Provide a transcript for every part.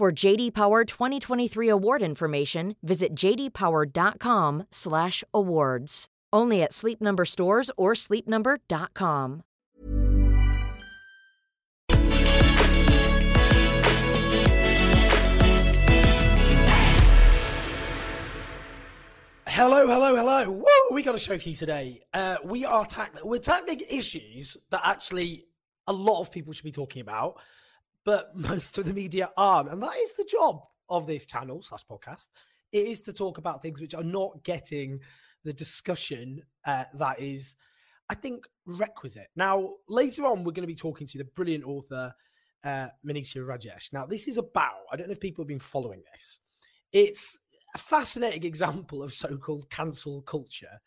For JD Power 2023 award information, visit jdpower.com/awards. Only at Sleep Number stores or sleepnumber.com. Hello, hello, hello. Woo! We got a show for you today. Uh, we are tackling we're tackling issues that actually a lot of people should be talking about, but most of the media aren't, and that is the job of this channel slash podcast. It is to talk about things which are not getting the discussion uh, that is, I think, requisite. Now, later on, we're going to be talking to the brilliant author uh, Monisha Rajesh. Now, this is about, I don't know if people have been following this, it's a fascinating example of so called cancel culture,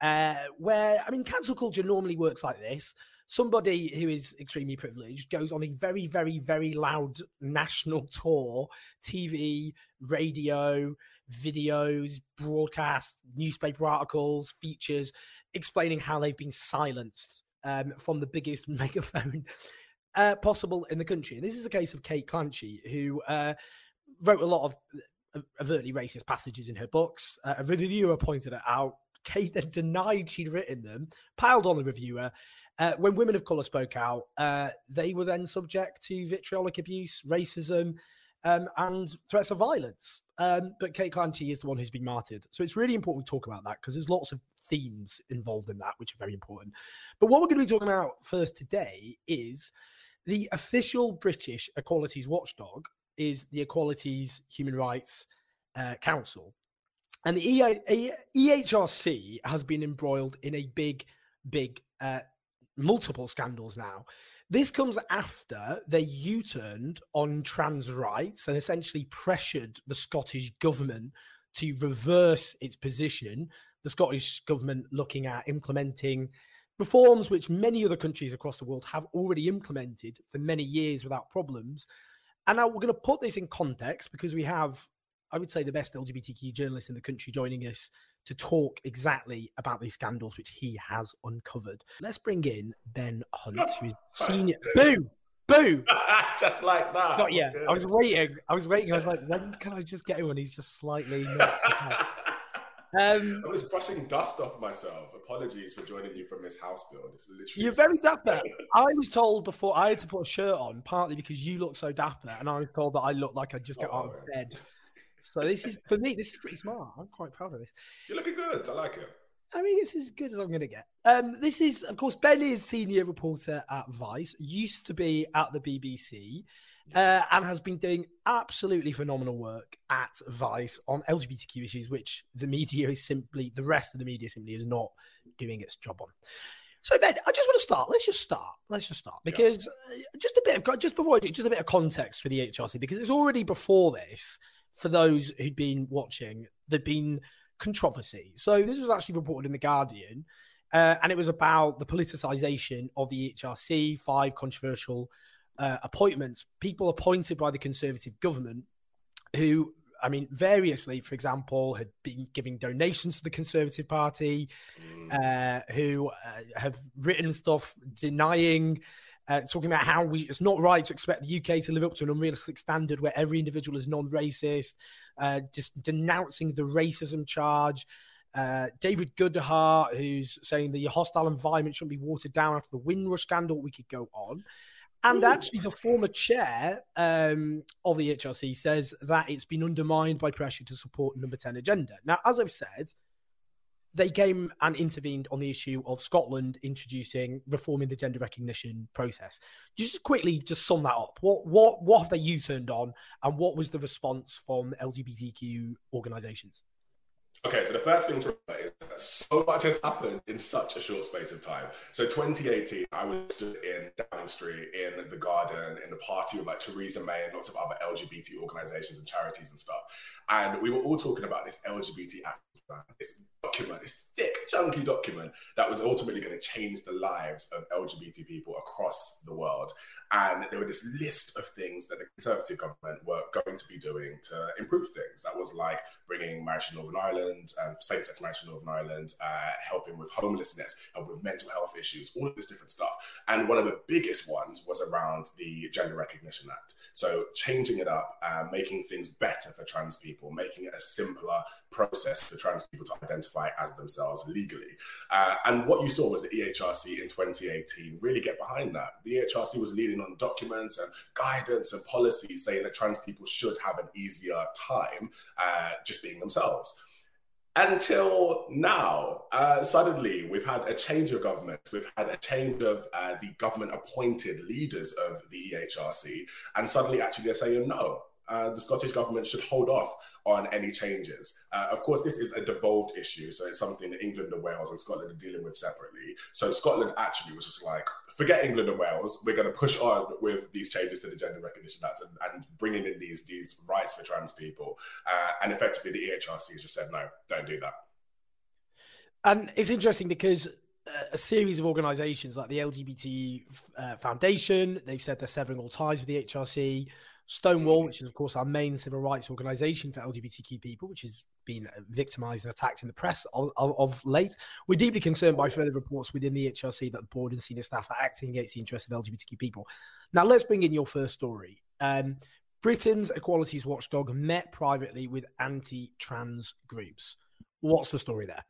uh, where, I mean, cancel culture normally works like this. Somebody who is extremely privileged goes on a very, very, very loud national tour, TV, radio, videos, broadcast, newspaper articles, features explaining how they've been silenced um, from the biggest megaphone uh, possible in the country. And this is a case of Kate Clanchy, who uh, wrote a lot of overtly racist passages in her books. Uh, a reviewer pointed it out. Kate then denied she'd written them, piled on the reviewer. Uh, when women of colour spoke out, uh, they were then subject to vitriolic abuse, racism, um, and threats of violence. Um, but Kate Clanchy is the one who's been martyred. So it's really important we talk about that because there's lots of themes involved in that, which are very important. But what we're going to be talking about first today is the official British Equalities Watchdog is the Equalities Human Rights uh, Council. And the EHRC has been embroiled in a big, big, uh, multiple scandals now. This comes after they U turned on trans rights and essentially pressured the Scottish government to reverse its position. The Scottish government looking at implementing reforms which many other countries across the world have already implemented for many years without problems. And now we're going to put this in context because we have, I would say, the best LGBTQ journalists in the country joining us to talk exactly about these scandals which he has uncovered. Let's bring in Ben Hunte, who is senior. Boo! Boo! just like that. Not yet. I was waiting. I was waiting. I was like, when can I just get him when he's just slightly. Um, I was brushing dust off myself. Apologies for joining you from this house build. It's literally you're very dapper. I was told before I had to put a shirt on, partly because you look so dapper, and I was told that I look like I just got oh, out of bed. So this is for me. This is pretty smart. I'm quite proud of this. You're looking good. I like it. I mean, it's as good as I'm going to get. Um, this is, of course, Ben is senior reporter at Vice. Used to be at the BBC, uh, and has been doing absolutely phenomenal work at Vice on LGBTQ issues, which the media is simply, the rest of the media simply is not doing its job on. So Ben, I just want to start. Let's just start. Let's just start because yeah. Uh, just a bit of just before I do, just a bit of context for the HRC because it's already before this for those who'd been watching, there'd been controversy. So this was actually reported in the Guardian, uh, and it was about the politicization of the HRC. Five controversial uh, appointments, people appointed by the Conservative government, who I mean, variously, for example, had been giving donations to the Conservative Party, mm. uh, who uh, have written stuff denying uh, talking about how we it's not right to expect the UK to live up to an unrealistic standard where every individual is non-racist, uh, just denouncing the racism charge. Uh, David Goodhart, who's saying the hostile environment shouldn't be watered down after the Windrush scandal. We could go on. And Ooh. actually, the former chair um, of the HRC says that it's been undermined by pressure to support number 10 agenda. Now, as I've said, they came and intervened on the issue of Scotland introducing reforming the gender recognition process. Just quickly, just sum that up. What what what have they U turned on, and what was the response from LGBTQ organisations? Okay, so the first thing to remember is that so much has happened in such a short space of time. So 2018, I was stood in Downing Street in the garden in the party with like Theresa May and lots of other LGBT organizations and charities and stuff. And we were all talking about this LGBT act this document, this thick, chunky document that was ultimately going to change the lives of LGBT people across the world. And there were this list of things that the Conservative government were going to be doing to improve things. That was like bringing marriage to Northern Ireland, um, same sex marriage to Northern Ireland, uh, helping with homelessness, helping with mental health issues, all of this different stuff. And one of the biggest ones was around the Gender Recognition Act. So changing it up, uh, making things better for trans people, making it a simpler process for trans people to identify as themselves legally. Uh, and what you saw was the EHRC in 2018 really get behind that. The EHRC was leading on documents and guidance and policies saying that trans people should have an easier time uh, just being themselves until now, uh, suddenly we've had a change of government. We've had a change of uh, the government appointed leaders of the EHRC. And suddenly, actually, they're saying no uh, the Scottish government should hold off on any changes. Uh, of course, this is a devolved issue, so it's something that England and Wales and Scotland are dealing with separately. So Scotland actually was just like, forget England and Wales, we're going to push on with these changes to the Gender Recognition Act and, and bringing in these these rights for trans people. Uh, and effectively, the EHRC has just said, no, don't do that. And it's interesting because a series of organisations like the LGBT uh, Foundation, they've said they're severing all ties with the HRC. Stonewall, which is, of course, our main civil rights organization for LGBTQ people, which has been victimized and attacked in the press of, of, of, late. We're deeply concerned by further reports within the HRC that the board and senior staff are acting against the interests of LGBTQ people. Now, let's bring in your first story. Um, Britain's equalities watchdog met privately with anti trans groups. What's the story there?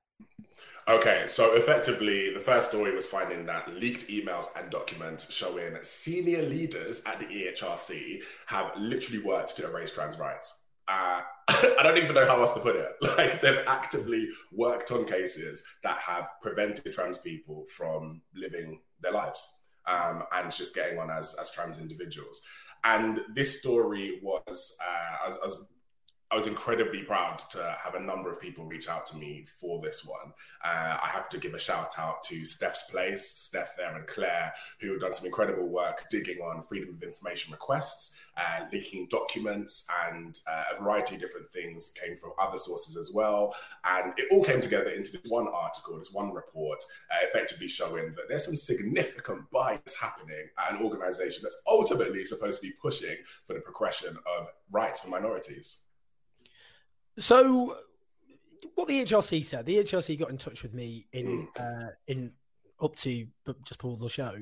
Okay, so effectively, the first story was finding that leaked emails and documents showing senior leaders at the EHRC have literally worked to erase trans rights. Uh, I don't even know how else to put it. Like they've actively worked on cases that have prevented trans people from living their lives um, and just getting on as as trans individuals. And this story was, uh, as, as I was incredibly proud to have a number of people reach out to me for this one. Uh, I have to give a shout out to Steph's Place, Steph there and Claire, who have done some incredible work digging on freedom of information requests, uh, leaking documents, and uh, a variety of different things came from other sources as well. And it all came together into this one article, this one report, uh, effectively showing that there's some significant bias happening at an organization that's ultimately supposed to be pushing for the progression of rights for minorities. So, what the HRC said, the HRC got in touch with me in mm. uh, in up to just before the show,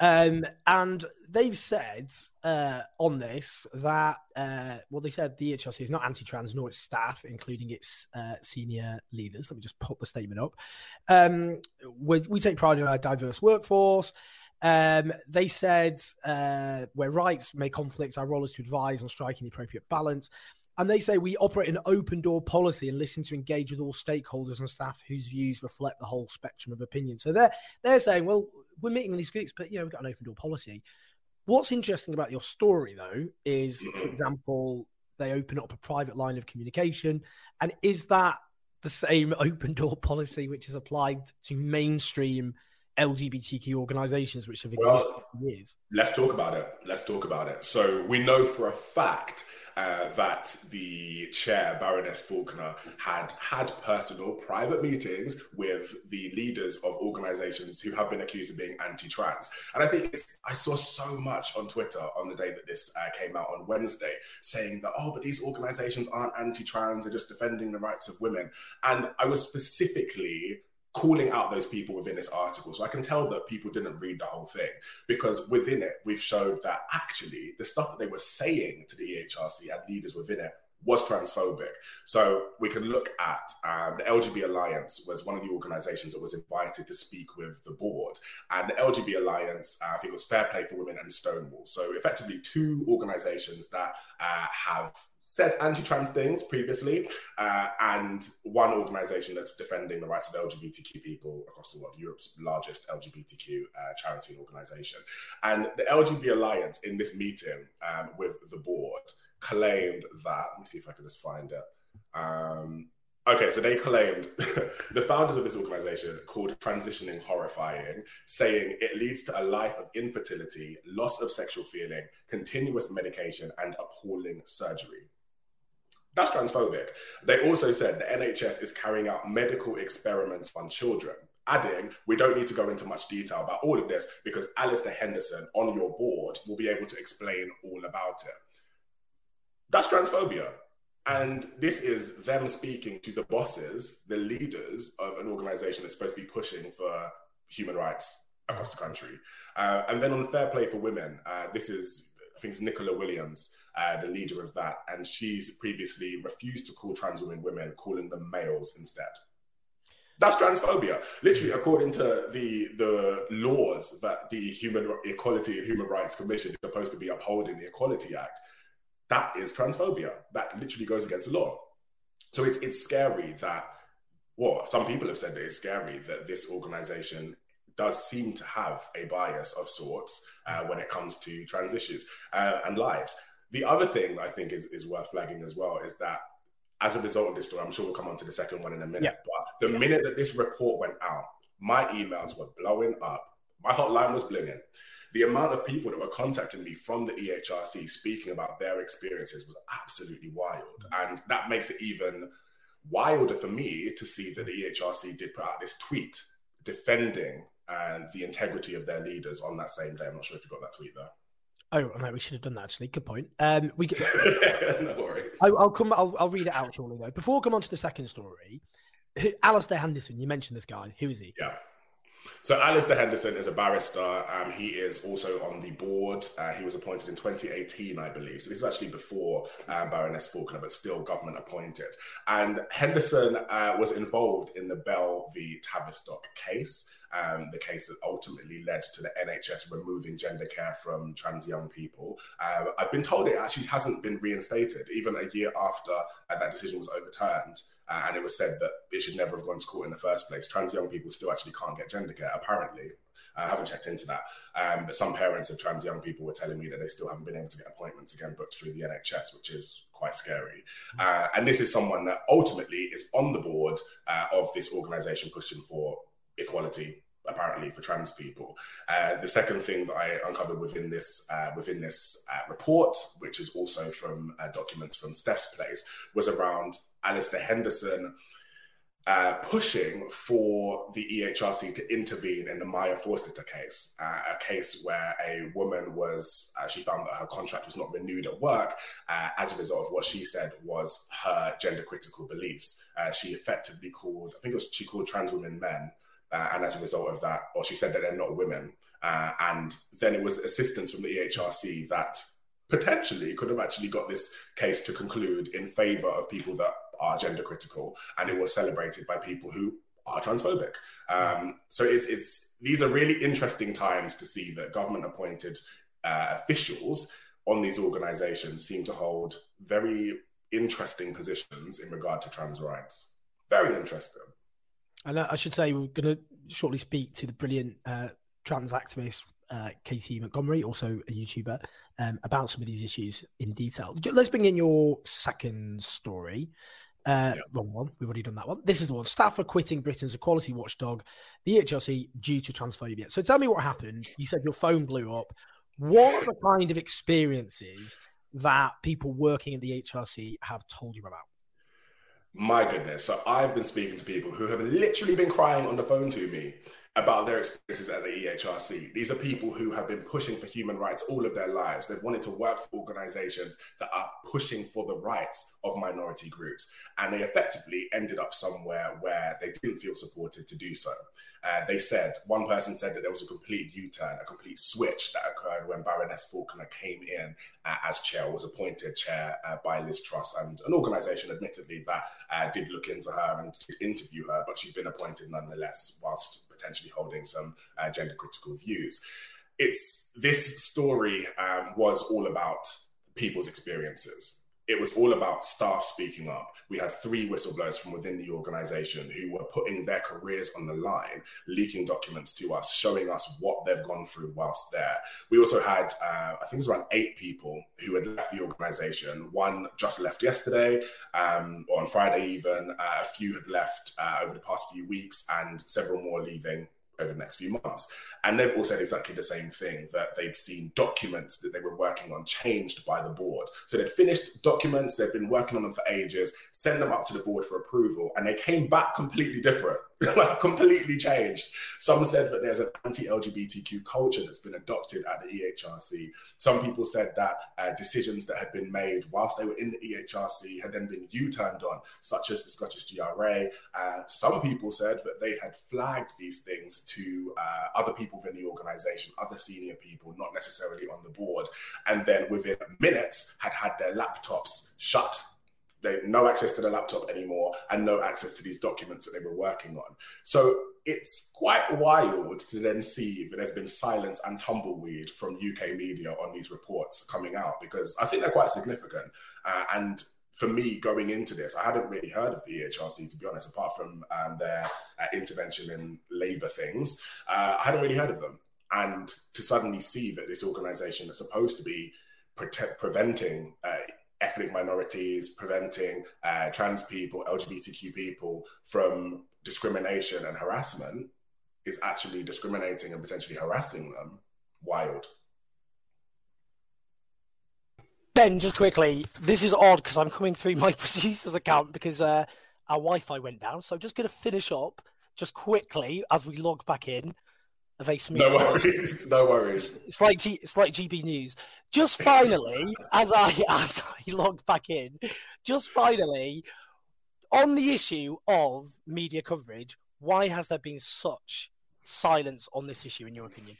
um, and they've said uh, on this that uh, well, they said the HRC is not anti-trans nor its staff, including its uh, senior leaders. Let me just put the statement up. Um, we, we take pride in our diverse workforce. Um, they said uh, where rights may conflict, our role is to advise on striking the appropriate balance. And they say we operate an open door policy and listen to engage with all stakeholders and staff whose views reflect the whole spectrum of opinion. So they're they're saying, well, we're meeting these groups, but you know, we've got an open door policy. What's interesting about your story though is, for example, they open up a private line of communication. And is that the same open door policy which is applied to mainstream LGBTQ organizations which have existed well, for years? Let's talk about it. Let's talk about it. So we know for a fact uh, that the chair, Baroness Falkner, had had personal private meetings with the leaders of organizations who have been accused of being anti trans. And I think I saw so much on Twitter on the day that this uh, came out on Wednesday saying that, oh, but these organizations aren't anti trans, they're just defending the rights of women. And I was specifically calling out those people within this article. So I can tell that people didn't read the whole thing because within it, we've showed that actually the stuff that they were saying to the EHRC and leaders within it was transphobic. So we can look at um, the LGB Alliance was one of the organizations that was invited to speak with the board. And the LGB Alliance, uh, I think it was Fair Play for Women and Stonewall. So effectively two organizations that uh, have said anti-trans things previously, uh, and one organisation that's defending the rights of LGBTQ people across the world, Europe's largest LGBTQ uh, charity organisation. And the LGB Alliance in this meeting um, with the board claimed that. Let me see if I can just find it. Um, Okay, so they claimed the founders of this organization called Transitioning Horrifying, saying it leads to a life of infertility, loss of sexual feeling, continuous medication, and appalling surgery. That's transphobic. They also said the NHS is carrying out medical experiments on children, adding, we don't need to go into much detail about all of this because Alasdair Henderson on your board will be able to explain all about it. That's transphobia. And this is them speaking to the bosses, the leaders of an organization that's supposed to be pushing for human rights across the country. Uh, and then on Fair Play for Women, uh, this is, I think it's Nicola Williams, uh, the leader of that. And she's previously refused to call trans women women, calling them males instead. That's transphobia. Literally, according to the the laws that the Human Equality and Human Rights Commission is supposed to be upholding, the Equality Act, that is transphobia. That literally goes against the law. So it's it's scary that well, some people have said that it's scary that this organization does seem to have a bias of sorts uh, when it comes to trans issues uh, and lives. The other thing I think is, is worth flagging as well is that as a result of this story, I'm sure we'll come on to the second one in a minute. Yeah. But the yeah. minute that this report went out, my emails were blowing up. My hotline was blinging the amount of people that were contacting me from the EHRC speaking about their experiences was absolutely wild. And that makes it even wilder for me to see that the EHRC did put out this tweet defending uh, the integrity of their leaders on that same day. I'm not sure if you got that tweet there. Oh no, we should have done that actually. Good point. Um, we get... no worries. I, will come. I'll, I'll, read it out shortly though. Before we come on to the second story, Alasdair Henderson. You mentioned this guy. Who is he? Yeah. So Alasdair Henderson is a barrister. Um, he is also on the board. Uh, he was appointed in 2018, I believe. So this is actually before um, Baroness Falkner, but still government appointed. And Henderson uh, was involved in the Bell v Tavistock case. Um, the case that ultimately led to the NHS removing gender care from trans young people. Um, I've been told it actually hasn't been reinstated, even a year after uh, that decision was overturned. Uh, and it was said that it should never have gone to court in the first place. Trans young people still actually can't get gender care, apparently. I haven't checked into that. Um, but some parents of trans young people were telling me that they still haven't been able to get appointments again booked through the NHS, which is quite scary. Uh, and this is someone that ultimately is on the board uh, of this organization pushing for equality apparently for trans people. Uh, the second thing that I uncovered within this uh, within this uh, report, which is also from uh, documents from Steph's place, was around Alasdair Henderson. Uh, pushing for the EHRC to intervene in the Maya Forstater case, uh, a case where a woman was, she found that her contract was not renewed at work as a result of what she said was her gender critical beliefs. she effectively called, I think it was, she called trans women men, uh, and as a result of that, or she said that they're not women. Uh, and then it was assistance from the EHRC that potentially could have actually got this case to conclude in favor of people that are gender critical. And it was celebrated by people who are transphobic. Um, so it's, it's these are really interesting times to see that government appointed uh, officials on these organizations seem to hold very interesting positions in regard to trans rights. Very interesting. And I should say, we're going to shortly speak to the brilliant uh, trans activist uh, Katy Montgomerie, also a YouTuber, um, about some of these issues in detail. Let's bring in your second story. Uh, yeah. Wrong one. We've already done that one. This is the one. Staff are quitting Britain's equality watchdog, the EHRC, due to transphobia. So tell me what happened. You said your phone blew up. What are the kind of experiences that people working at the HRC have told you about? My goodness. So I've been speaking to people who have literally been crying on the phone to me about their experiences at the EHRC. These are people who have been pushing for human rights all of their lives. They've wanted to work for organizations that are pushing for the rights of minority groups. And they effectively ended up somewhere where they didn't feel supported to do so. Uh, they said, one person said that there was a complete U turn, a complete switch that occurred when Baroness Falkner came in uh, as chair, was appointed chair uh, by Liz Truss, and an organization, admittedly, that uh, did look into her and did interview her, but she's been appointed nonetheless, whilst potentially holding some uh, gender critical views. It's this story um, was all about people's experiences it was all about staff speaking up. We had three whistleblowers from within the organization who were putting their careers on the line, leaking documents to us, showing us what they've gone through whilst there. We also had, uh, I think it was around eight people who had left the organization. One just left yesterday, um, or on Friday even. Uh, a few had left uh, over the past few weeks, and several more leaving over the next few months. And they've all said exactly the same thing that they'd seen documents that they were working on changed by the board. So they'd finished documents, they'd been working on them for ages, send them up to the board for approval, and they came back completely different. like completely changed. Some said that there's an anti-LGBTQ culture that's been adopted at the EHRC. Some people said that uh, decisions that had been made whilst they were in the EHRC had then been U-turned on, such as the Scottish GRA. Uh, some people said that they had flagged these things to uh, other people within the organisation, other senior people, not necessarily on the board, and then within minutes had had their laptops shut they no access to the laptop anymore and no access to these documents that they were working on. So it's quite wild to then see that there's been silence and tumbleweed from UK media on these reports coming out because I think they're quite significant. Uh, and for me, going into this, I hadn't really heard of the EHRC, to be honest, apart from um, their uh, intervention in labour things. Uh, I hadn't really heard of them. And to suddenly see that this organisation is supposed to be preventing uh, ethnic minorities, preventing uh, trans people, LGBTQ people from discrimination and harassment is actually discriminating and potentially harassing them. Wild. Ben, just quickly, this is odd because I'm coming through my producer's account because uh, our Wi Fi went down. So I'm just going to finish up just quickly as we log back in. No worries. No worries. It's like G, it's like GB News. Just finally, as I as I log back in, just finally, on the issue of media coverage, why has there been such silence on this issue, in your opinion?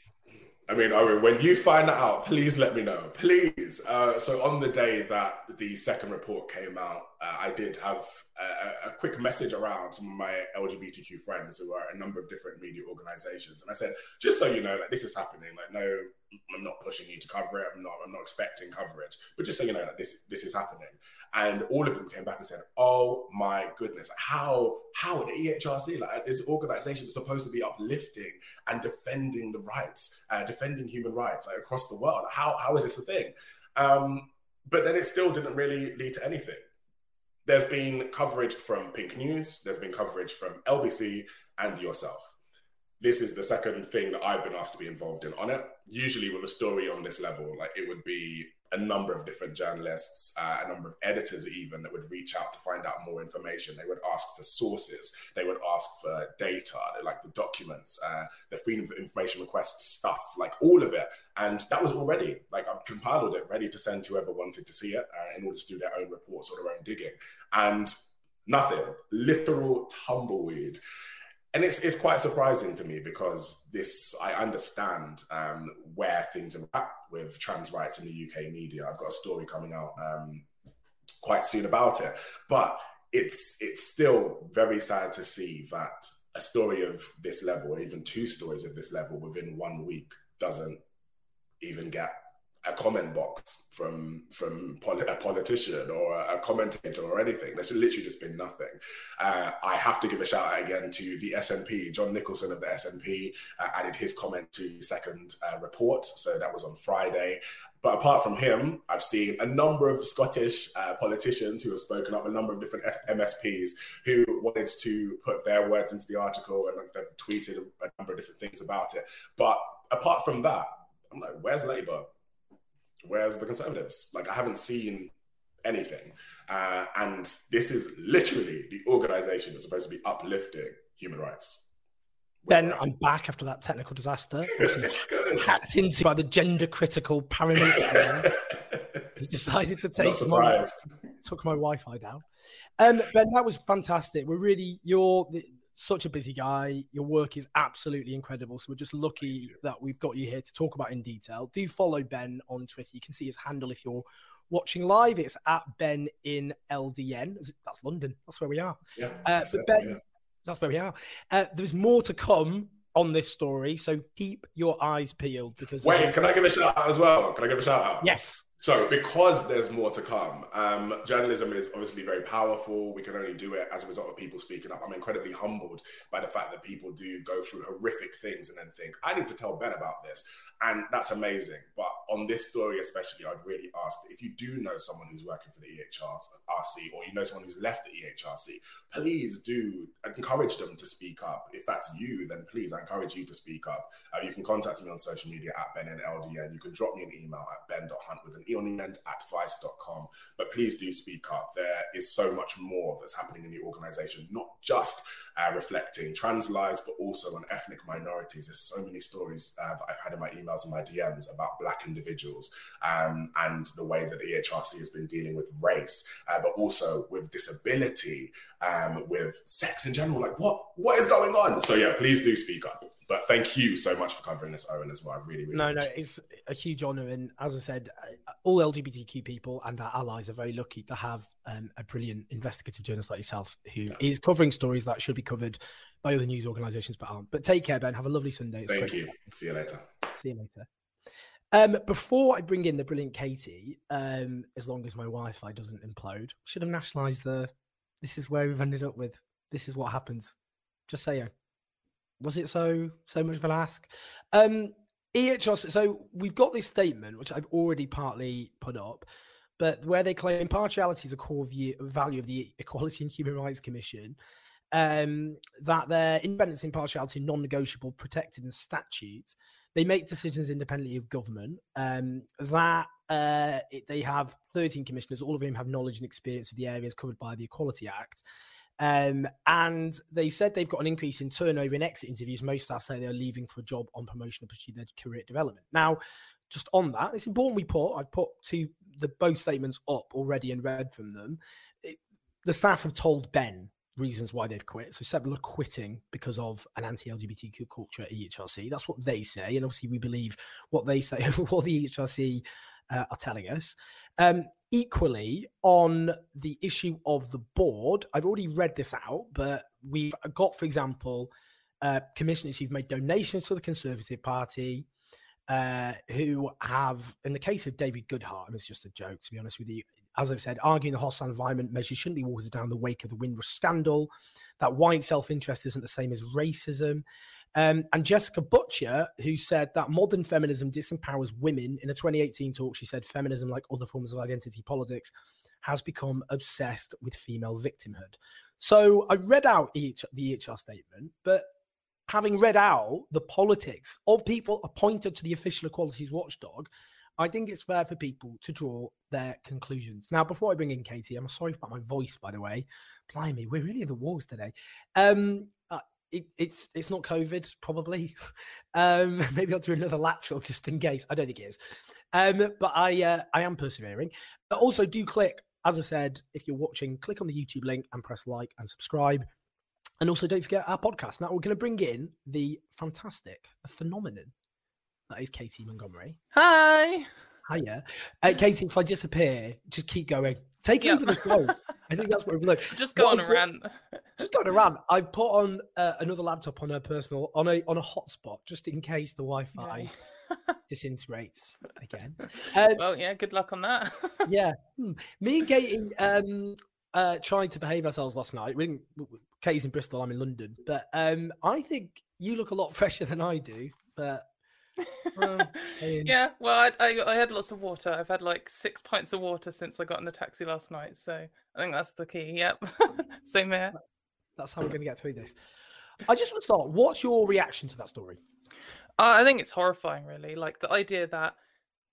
I mean, when you find that out, please let me know. Please. Uh, so, on the day that the second report came out, uh, I did have a, a, quick message around some of my LGBTQ friends who are a number of different media organizations. And I said, just so you know, like this is happening. Like, no, I'm not pushing you to cover it. I'm not, I'm not expecting coverage, but just so you know that this, this is happening. And all of them came back and said, "Oh my goodness, how how the EHRC, like this organization, is supposed to be uplifting and defending the rights, uh, defending human rights like, across the world. How how is this a thing?" Um, but then it still didn't really lead to anything. There's been coverage from Pink News. There's been coverage from LBC and yourself this is the second thing that I've been asked to be involved in on it. Usually, with a story on this level, like it would be a number of different journalists, uh, a number of editors, even that would reach out to find out more information. They would ask for sources, they would ask for data, like the documents, uh, the freedom of information request stuff, like all of it. And that was already like I've compiled it, ready to send to whoever wanted to see it uh, in order to do their own reports or their own digging. And nothing, literal tumbleweed and it's it's quite surprising to me because this I understand um, where things are at with trans rights in the UK media. I've got a story coming out um, quite soon about it, but it's it's still very sad to see that a story of this level, or even two stories of this level, within one week doesn't even get a comment box from from a politician or a commentator or anything. There's literally just been nothing. Uh, I have to give a shout out again to the SNP. John Nicholson of the SNP uh, added his comment to the second uh, report, so that was on Friday. But apart from him, I've seen a number of Scottish uh, politicians who have spoken up, a number of different MSPs who wanted to put their words into the article and they've tweeted a number of different things about it. But apart from that, I'm like, where's Labour? Whereas the Conservatives, like I haven't seen anything. Uh, and this is literally the organization that's supposed to be uplifting human rights. Ben, I'm back after that technical disaster. hacked into by the gender critical he decided to take my, took my Wi-Fi down. Um, ben, that was fantastic. We're really you're such a busy guy. Your work is absolutely incredible. So we're just lucky that we've got you here to talk about in detail. Do follow Ben on Twitter. You can see his handle if you're watching live. It's at Ben in LDN. That's London. That's where we are. Yeah, uh, but Ben, yeah. that's where we are. Uh, there's more to come on this story, so keep your eyes peeled. Because wait, can I give a shout out as well? Can I give a shout out? Yes. So, because there's more to come, um, journalism is obviously very powerful. We can only do it as a result of people speaking up. I'm incredibly humbled by the fact that people do go through horrific things and then think, I need to tell Ben about this. And that's amazing. But on this story, especially, I'd really ask if you do know someone who's working for the EHRC or you know someone who's left the EHRC, please do encourage them to speak up. If that's you, then please, I encourage you to speak up. Uh, you can contact me on social media at Ben and LDN. You can drop me an email at ben.hunt with an end at. But please do speak up. There is so much more that's happening in the organization, not just uh, reflecting trans lives, but also on ethnic minorities. There's so many stories uh, that I've had in my emails and my DMs about Black individuals um, and the way that EHRC has been dealing with race, uh, but also with disability, um, with sex in general. Like, what what is going on? So yeah, please do speak up. But thank you so much for covering this, Owen, as well. I really, really no, no, it's a huge honor. And as I said, uh, all LGBTQ people and our allies are very lucky to have um, a brilliant investigative journalist like yourself who yeah. is covering stories that should be covered by other news organisations but aren't. But take care, Ben. Have a lovely Sunday. It's thank you. See you later. See you later. Um, before I bring in the brilliant Katy, um, as long as my Wi-Fi doesn't implode, should have nationalised the. This is where we've ended up with. This is what happens. Just saying was it so so much of an ask? Um. So we've got this statement, which I've already partly put up, but where they claim impartiality is a core view, value of the Equality and Human Rights Commission, um, that their independence, and impartiality, non-negotiable, protected in statute. They make decisions independently of government. Um, that uh, it, they have 13 commissioners, all of whom have knowledge and experience of the areas covered by the Equality Act. Um, and they said they've got an increase in turnover in exit interviews. Most staff say they're leaving for a job on promotion to pursue their career development. Now, just on that, it's important we put, I've put two, the both statements up already and read from them. It, the staff have told Ben reasons why they've quit. So several are quitting because of an anti-LGBTQ culture at EHRC. That's what they say, and obviously we believe what they say over what the EHRC uh, are telling us. Um, equally, on the issue of the board, I've already read this out, but we've got, for example, uh, commissioners who've made donations to the Conservative Party. Uh, who have, in the case of David Goodhart, and it's just a joke to be honest with you, as I've said, arguing the hostile environment measures shouldn't be watered down the wake of the Windrush scandal, that white self interest isn't the same as racism. Um, and Jessica Butcher, who said that modern feminism disempowers women. In a 2018 talk, she said feminism, like other forms of identity politics, has become obsessed with female victimhood. So I read out each, the EHR statement, but having read out the politics of people appointed to the official equalities watchdog, I think it's fair for people to draw their conclusions. Now, before I bring in Katy, I'm sorry about my voice, by the way. Blimey, we're really in the walls today. Um, it, it's it's not COVID, probably. Um, maybe I'll do another lateral just in case. I don't think it is. Um, but I uh, I am persevering. But also, do click, as I said, if you're watching, click on the YouTube link and press like and subscribe. And also, don't forget our podcast. Now, we're going to bring in the fantastic, the phenomenon that is Katy Montgomerie. Hi. Hiya. Uh, Katy, if I disappear, just keep going. Take over the show. I think that's what we've learned. Just go what on a rant. Just go on a rant. I've put on uh, another laptop on her personal on a on a hotspot just in case the Wi-Fi yeah. disintegrates again. Um, well, yeah. Good luck on that. yeah, hmm. me and Katy um, uh, tried to behave ourselves last night. We didn't, Katy's in Bristol. I'm in London, but um, I think you look a lot fresher than I do. But yeah, well, I, I, I had lots of water. I've had like six pints of water since I got in the taxi last night. So I think that's the key. Yep, same here. That's how we're going to get through this. I just want to start. What's your reaction to that story? Uh, I think it's horrifying, really. Like the idea that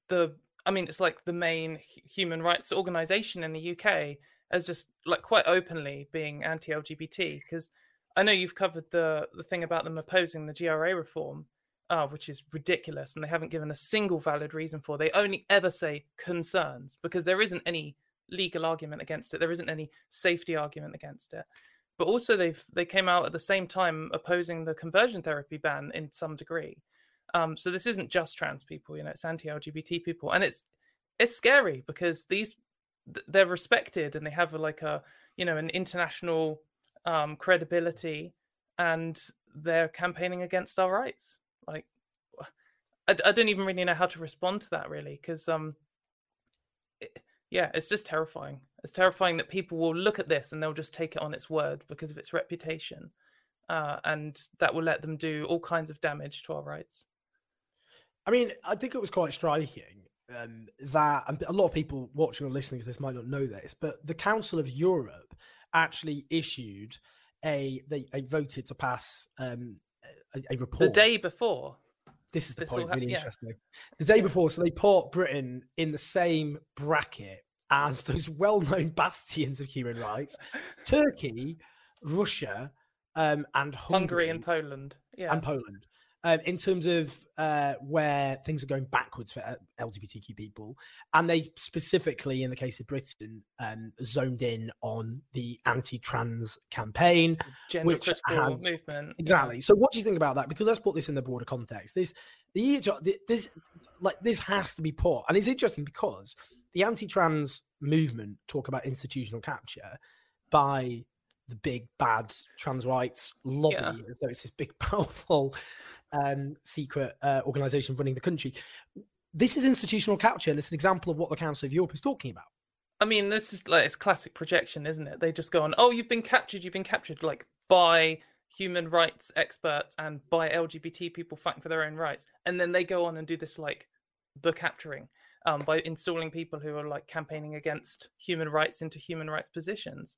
the, I mean, it's like the main human rights organization in the UK as just like quite openly being anti-LGBT. Because I know you've covered the the thing about them opposing the GRA reform, uh, which is ridiculous, and they haven't given a single valid reason for. They only ever say concerns because there isn't any legal argument against it. There isn't any safety argument against it. But also, they've they came out at the same time opposing the conversion therapy ban in some degree. Um, so this isn't just trans people, you know, it's anti-LGBT people, and it's it's scary because these they're respected and they have a, like a you know an international um, credibility, and they're campaigning against our rights like I, I don't even really know how to respond to that really because um yeah, it's just terrifying. It's terrifying that people will look at this and they'll just take it on its word because of its reputation, uh, and that will let them do all kinds of damage to our rights. I mean, I think it was quite striking um, that a lot of people watching or listening to this might not know this, but the Council of Europe actually issued a they, they voted to pass um, a, a, report the day before. This is the this point, really yeah. interesting. The day before, so they put Britain in the same bracket as those well-known bastions of human rights: Turkey, Russia, um, and Hungary, Hungary and Poland. Yeah, and Poland um, in terms of uh, where things are going backwards for uh, LGBTQ people. And they specifically, in the case of Britain, um, zoned in on the anti trans campaign, gender which critical movement. Exactly. So, what do you think about that? Because let's put this in the broader context. This, the this, like, this has to be put, and it's interesting because the anti trans movement talk about institutional capture by the big bad trans rights lobby yeah. as though it's this big powerful um, secret uh, organization running the country. This is institutional capture, and it's an example of what the Council of Europe is talking about. I mean, this is like it's classic projection, isn't it? They just go on, oh, you've been captured, you've been captured, like by human rights experts and by LGBT people fighting for their own rights, and then they go on and do this like the capturing um, by installing people who are like campaigning against human rights into human rights positions.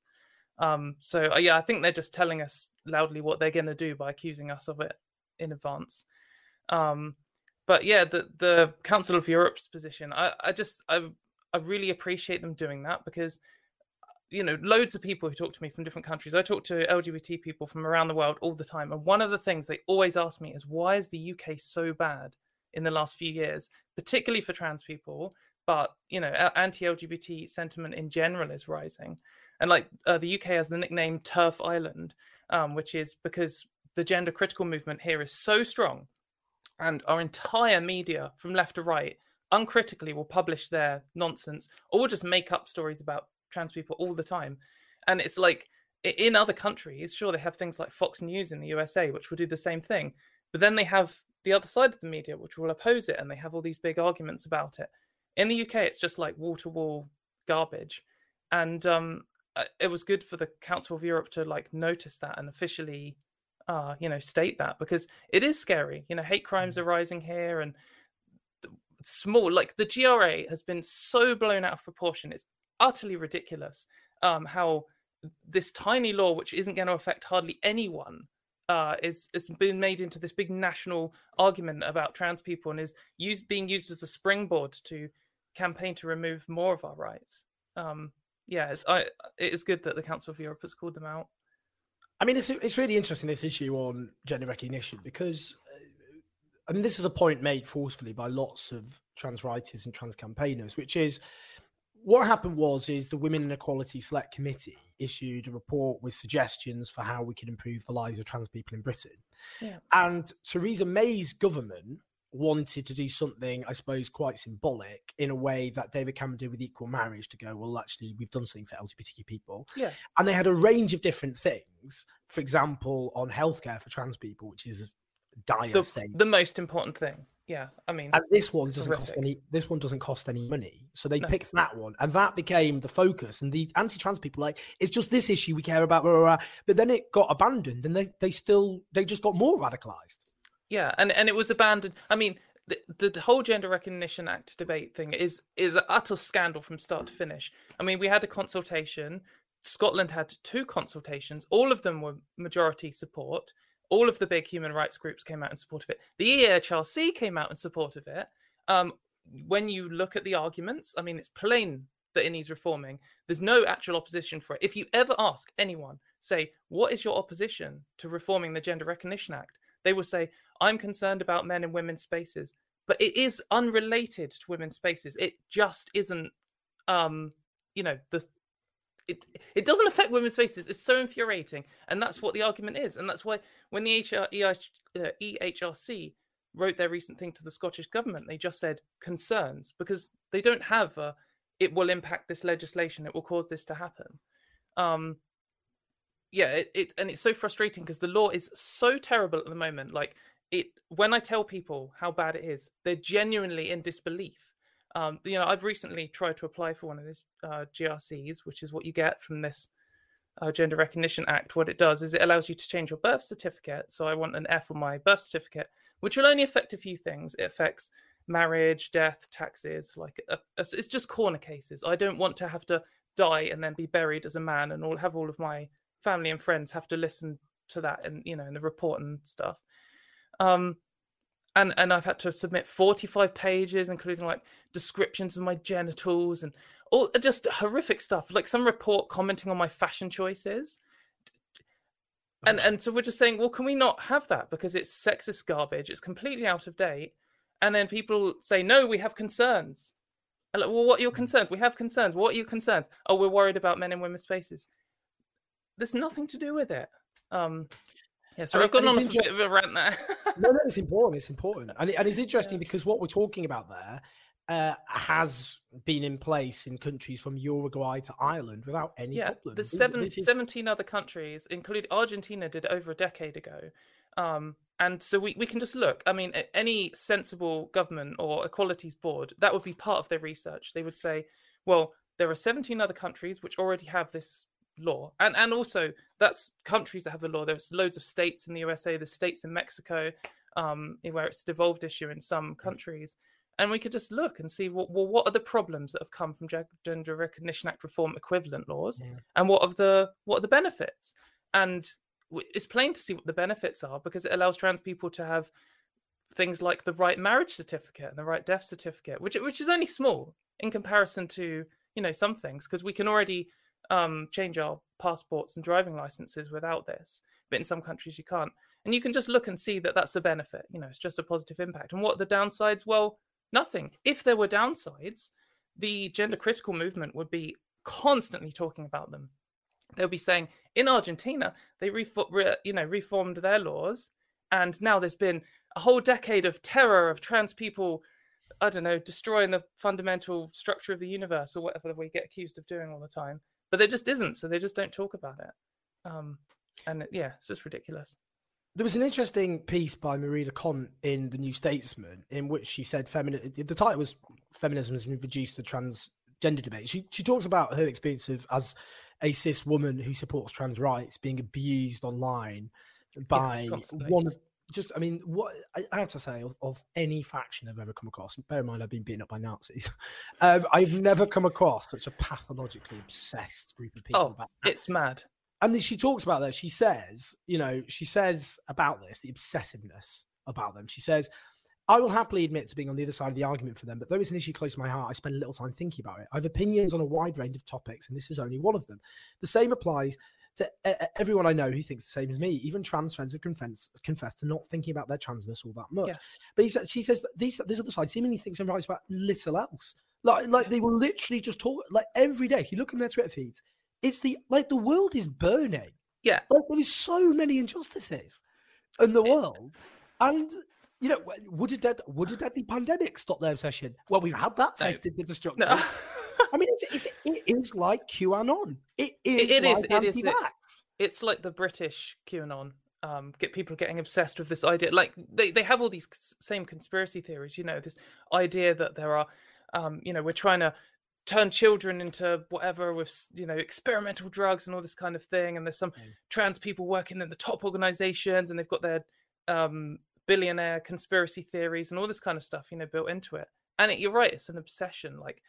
Um, so uh, yeah, I think they're just telling us loudly what they're going to do by accusing us of it in advance. Um, but yeah, the the Council of Europe's position, I, I just I I really appreciate them doing that because you know loads of people who talk to me from different countries. I talk to LGBT people from around the world all the time, and one of the things they always ask me is why is the UK so bad in the last few years, particularly for trans people. But you know, anti-LGBT sentiment in general is rising, and like uh, the UK has the nickname TERF Island, um, which is because the gender critical movement here is so strong, and our entire media from left to right uncritically will publish their nonsense or will just make up stories about trans people all the time. And it's like in other countries, sure, they have things like Fox News in the USA, which will do the same thing. But then they have the other side of the media, which will oppose it, and they have all these big arguments about it. In the UK, it's just like wall to wall garbage. And um, it was good for the Council of Europe to like notice that and officially uh, you know, state that because it is scary. You know, hate crimes mm. are rising here and small, like the GRA has been so blown out of proportion. It's utterly ridiculous um, how this tiny law, which isn't going to affect hardly anyone, uh, is is been made into this big national argument about trans people and is used being used as a springboard to campaign to remove more of our rights. Um, yeah, it's, I, it is good that the Council of Europe has called them out. I mean, it's it's really interesting this issue on gender recognition because, uh, I mean, this is a point made forcefully by lots of trans writers and trans campaigners, which is what happened was is the Women and Equality Select Committee issued a report with suggestions for how we can improve the lives of trans people in Britain, yeah. and Theresa May's government wanted to do something, I suppose, quite symbolic in a way that David Cameron did with equal marriage to go, well, actually, we've done something for LGBTQ people. Yeah. And they had a range of different things, for example, on healthcare for trans people, which is dire the, state. The most important thing. Yeah. I mean, and this one doesn't horrific. cost any, this one doesn't cost any money. So they no. picked that one and that became the focus. And the anti trans people, like, it's just this issue we care about. Blah, blah, blah. But then it got abandoned and they, they still, they just got more radicalized. Yeah, and and it was abandoned. I mean, the, the whole Gender Recognition Act debate thing is is an utter scandal from start to finish. I mean, we had a consultation. Scotland had two consultations. All of them were majority support. All of the big human rights groups came out in support of it. The EHRC came out in support of it. Um, when you look at the arguments, I mean, it's plain that it needs reforming. There's no actual opposition for it. If you ever ask anyone, say, what is your opposition to reforming the Gender Recognition Act? They will say, I'm concerned about men and women's spaces, but it is unrelated to women's spaces. It just isn't, um, you know, the it it doesn't affect women's spaces. It's so infuriating, and that's what the argument is, and that's why when the HR, uh, EHRC wrote their recent thing to the Scottish government, they just said concerns because they don't have a, it will impact this legislation, it will cause this to happen. Um, yeah, it, it and it's so frustrating because the law is so terrible at the moment. Like it, when I tell people how bad it is, they're genuinely in disbelief. Um, you know, I've recently tried to apply for one of these uh, GRCs, which is what you get from this uh, Gender Recognition Act. What it does is it allows you to change your birth certificate. So I want an F on my birth certificate, which will only affect a few things. It affects marriage, death, taxes. Like uh, it's just corner cases. I don't want to have to die and then be buried as a man and all have all of my family and friends have to listen to that and you know in the report and stuff. Um, and and I've had to submit 45 pages, including like descriptions of my genitals and all just horrific stuff. Like some report commenting on my fashion choices. And and so we're just saying, well, can we not have that because it's sexist garbage? It's completely out of date. And then people say, no, we have concerns. Like, well, what are your mm. concerns? We have concerns. What are your concerns? Oh, we're worried about men and women's spaces. There's nothing to do with it. Um, yeah, so I've gone on a bit of a rant there. no, no, it's important. It's important, and, it, and it's interesting yeah. because what we're talking about there uh, has been in place in countries from Uruguay to Ireland without any yeah, problem. There's seven, is... 17 other countries, including Argentina, did over a decade ago. Um, and so we, we can just look. I mean, any sensible government or equalities board, that would be part of their research. They would say, well, there are 17 other countries which already have this law. And and also that's countries that have the law. There's loads of states in the usa there's states in mexico um, where it's a devolved issue in some countries. And we could just look and see what well, what are the problems that have come from gender recognition act reform equivalent laws? Yeah. and what of the what are the benefits? And it's plain to see what the benefits are because it allows trans people to have things like the right marriage certificate and the right death certificate which which is only small in comparison to you know some things because we can already um, change our passports and driving licenses without this, but in some countries you can't. And you can just look and see that that's a benefit. You know, it's just a positive impact. And what the downsides? Well, nothing. If there were downsides, the gender critical movement would be constantly talking about them. They'll be saying in Argentina they refo- re- you know reformed their laws, and now there's been a whole decade of terror of trans people. I don't know, destroying the fundamental structure of the universe or whatever we get accused of doing all the time but there just isn't. So they just don't talk about it. Um, and yeah, it's just ridiculous. There was an interesting piece by Marie Le in the New Statesman in which she said "Feminism." The title was "Feminism has been reduced the transgender debate." She she talks about her experience of as a cis woman who supports trans rights being abused online by yeah, one of just, I mean, what I, have to say of, of, any faction I've ever come across, bear in mind I've been beaten up by Nazis, um, I've never come across such a pathologically obsessed group of people. Oh, about it's mad. And she talks about that. She says, you know, she says about this, the obsessiveness about them. She says, I will happily admit to being on the other side of the argument for them, but though it's an issue close to my heart, I spend a little time thinking about it. I have opinions on a wide range of topics, and this is only one of them. The same applies to everyone I know who thinks the same as me. Even trans friends have confessed, confessed to not thinking about their transness all that much. Yeah. But he said, she says that these, this other side seemingly thinks and writes about little else. Like, like they will literally just talk like every day. If you look on their Twitter feeds, it's the like the world is burning. Yeah, like there is so many injustices in the world, and you know, would a dead would a deadly pandemic stop their obsession? Well, we've had that tested no. to destruction. No. I mean, it's, it's, it is like QAnon. It is. It, it like is. It is. it's like the British QAnon. Um, get people getting obsessed with this idea. Like they, they have all these same conspiracy theories. You know, this idea that there are, um, you know, we're trying to turn children into whatever with you know experimental drugs and all this kind of thing. And there's some mm. trans people working in the top organizations, and they've got their um, billionaire conspiracy theories and all this kind of stuff. You know, built into it. And it, you're right, it's an obsession. Like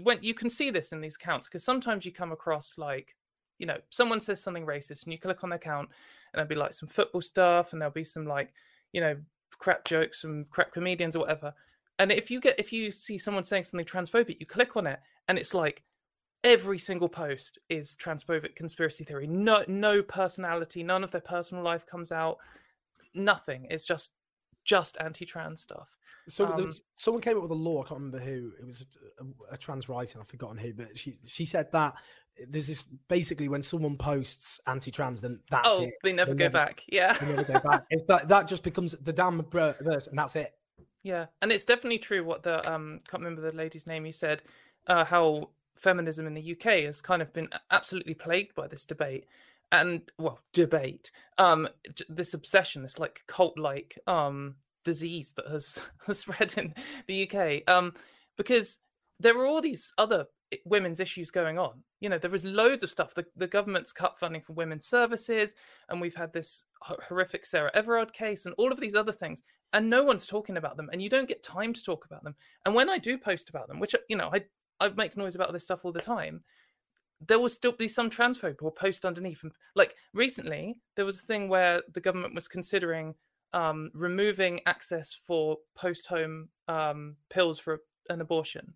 when you can see this in these accounts because sometimes you come across like you know someone says something racist and you click on their account and there'll be like some football stuff and there'll be some like you know crap jokes from crap comedians or whatever. And if you get if you see someone saying something transphobic you click on it and it's like every single post is transphobic conspiracy theory. No no personality none of their personal life comes out nothing. It's just just anti-trans stuff so um, someone came up with a law. I can't remember who. It was a, a trans writer. I've forgotten who, but she she said that there's this basically when someone posts anti-trans, then that's oh, it. they never they go never, back. Yeah, they never go back. If that that just becomes the damn verse, and that's it. Yeah, and it's definitely true. What the um can't remember the lady's name. You said uh, how feminism in the UK has kind of been absolutely plagued by this debate and well debate um this obsession this like cult like um disease that has, spread in the UK. Um, because there are all these other women's issues going on. You know, there is loads of stuff. The, the government's cut funding for women's services, and we've had this horrific Sarah Everard case, and all of these other things, and no one's talking about them, and you don't get time to talk about them. And when I do post about them, which you know, I I make noise about this stuff all the time. There will still be some transphobe will post underneath. And like recently, there was a thing where the government was considering um, removing access for post-home um, pills for an abortion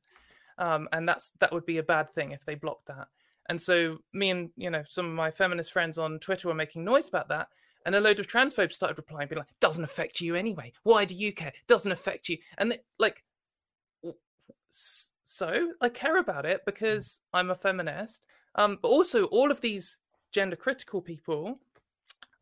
um, and that's that would be a bad thing if they blocked that. And so me and you know some of my feminist friends on Twitter were making noise about that, and a load of transphobes started replying, being like, "Doesn't affect you anyway. Why do you care? Doesn't affect you." And they, like, so I care about it because I'm a feminist. Um, but also all of these gender critical people,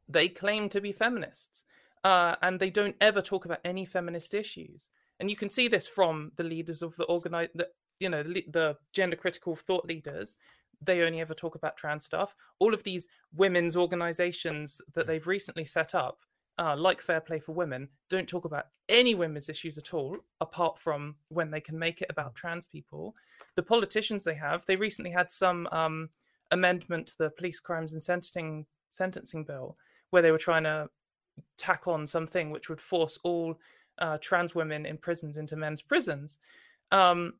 they claim to be feminists, uh, and they don't ever talk about any feminist issues. And you can see this from the leaders of the organize the you know the, the gender critical thought leaders. They only ever talk about trans stuff. All of these women's organizations that they've recently set up uh, like fair play for women don't talk about any women's issues at all apart from when they can make it about trans people. The politicians they have they recently had some um, amendment to the police crimes and sentencing sentencing bill where they were trying to tack on something which would force all uh, trans women in prisons into men's prisons um,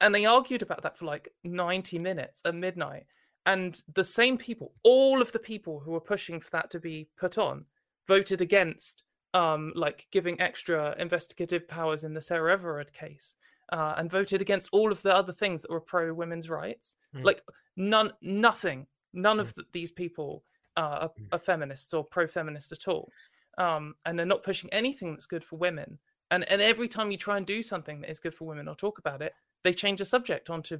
and they argued about that for like 90 minutes at midnight and the same people all of the people who were pushing for that to be put on voted against um like giving extra investigative powers in the sarah everard case uh, and voted against all of the other things that were pro women's rights mm. like none nothing none mm. of the, these people are, mm. are, feminists or pro-feminist at all um, and they're not pushing anything that's good for women and and every time you try and do something that is good for women or talk about it they change the subject onto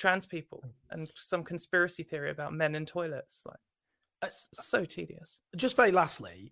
trans people mm. and some conspiracy theory about men in toilets. Like, it's so tedious. Just very lastly,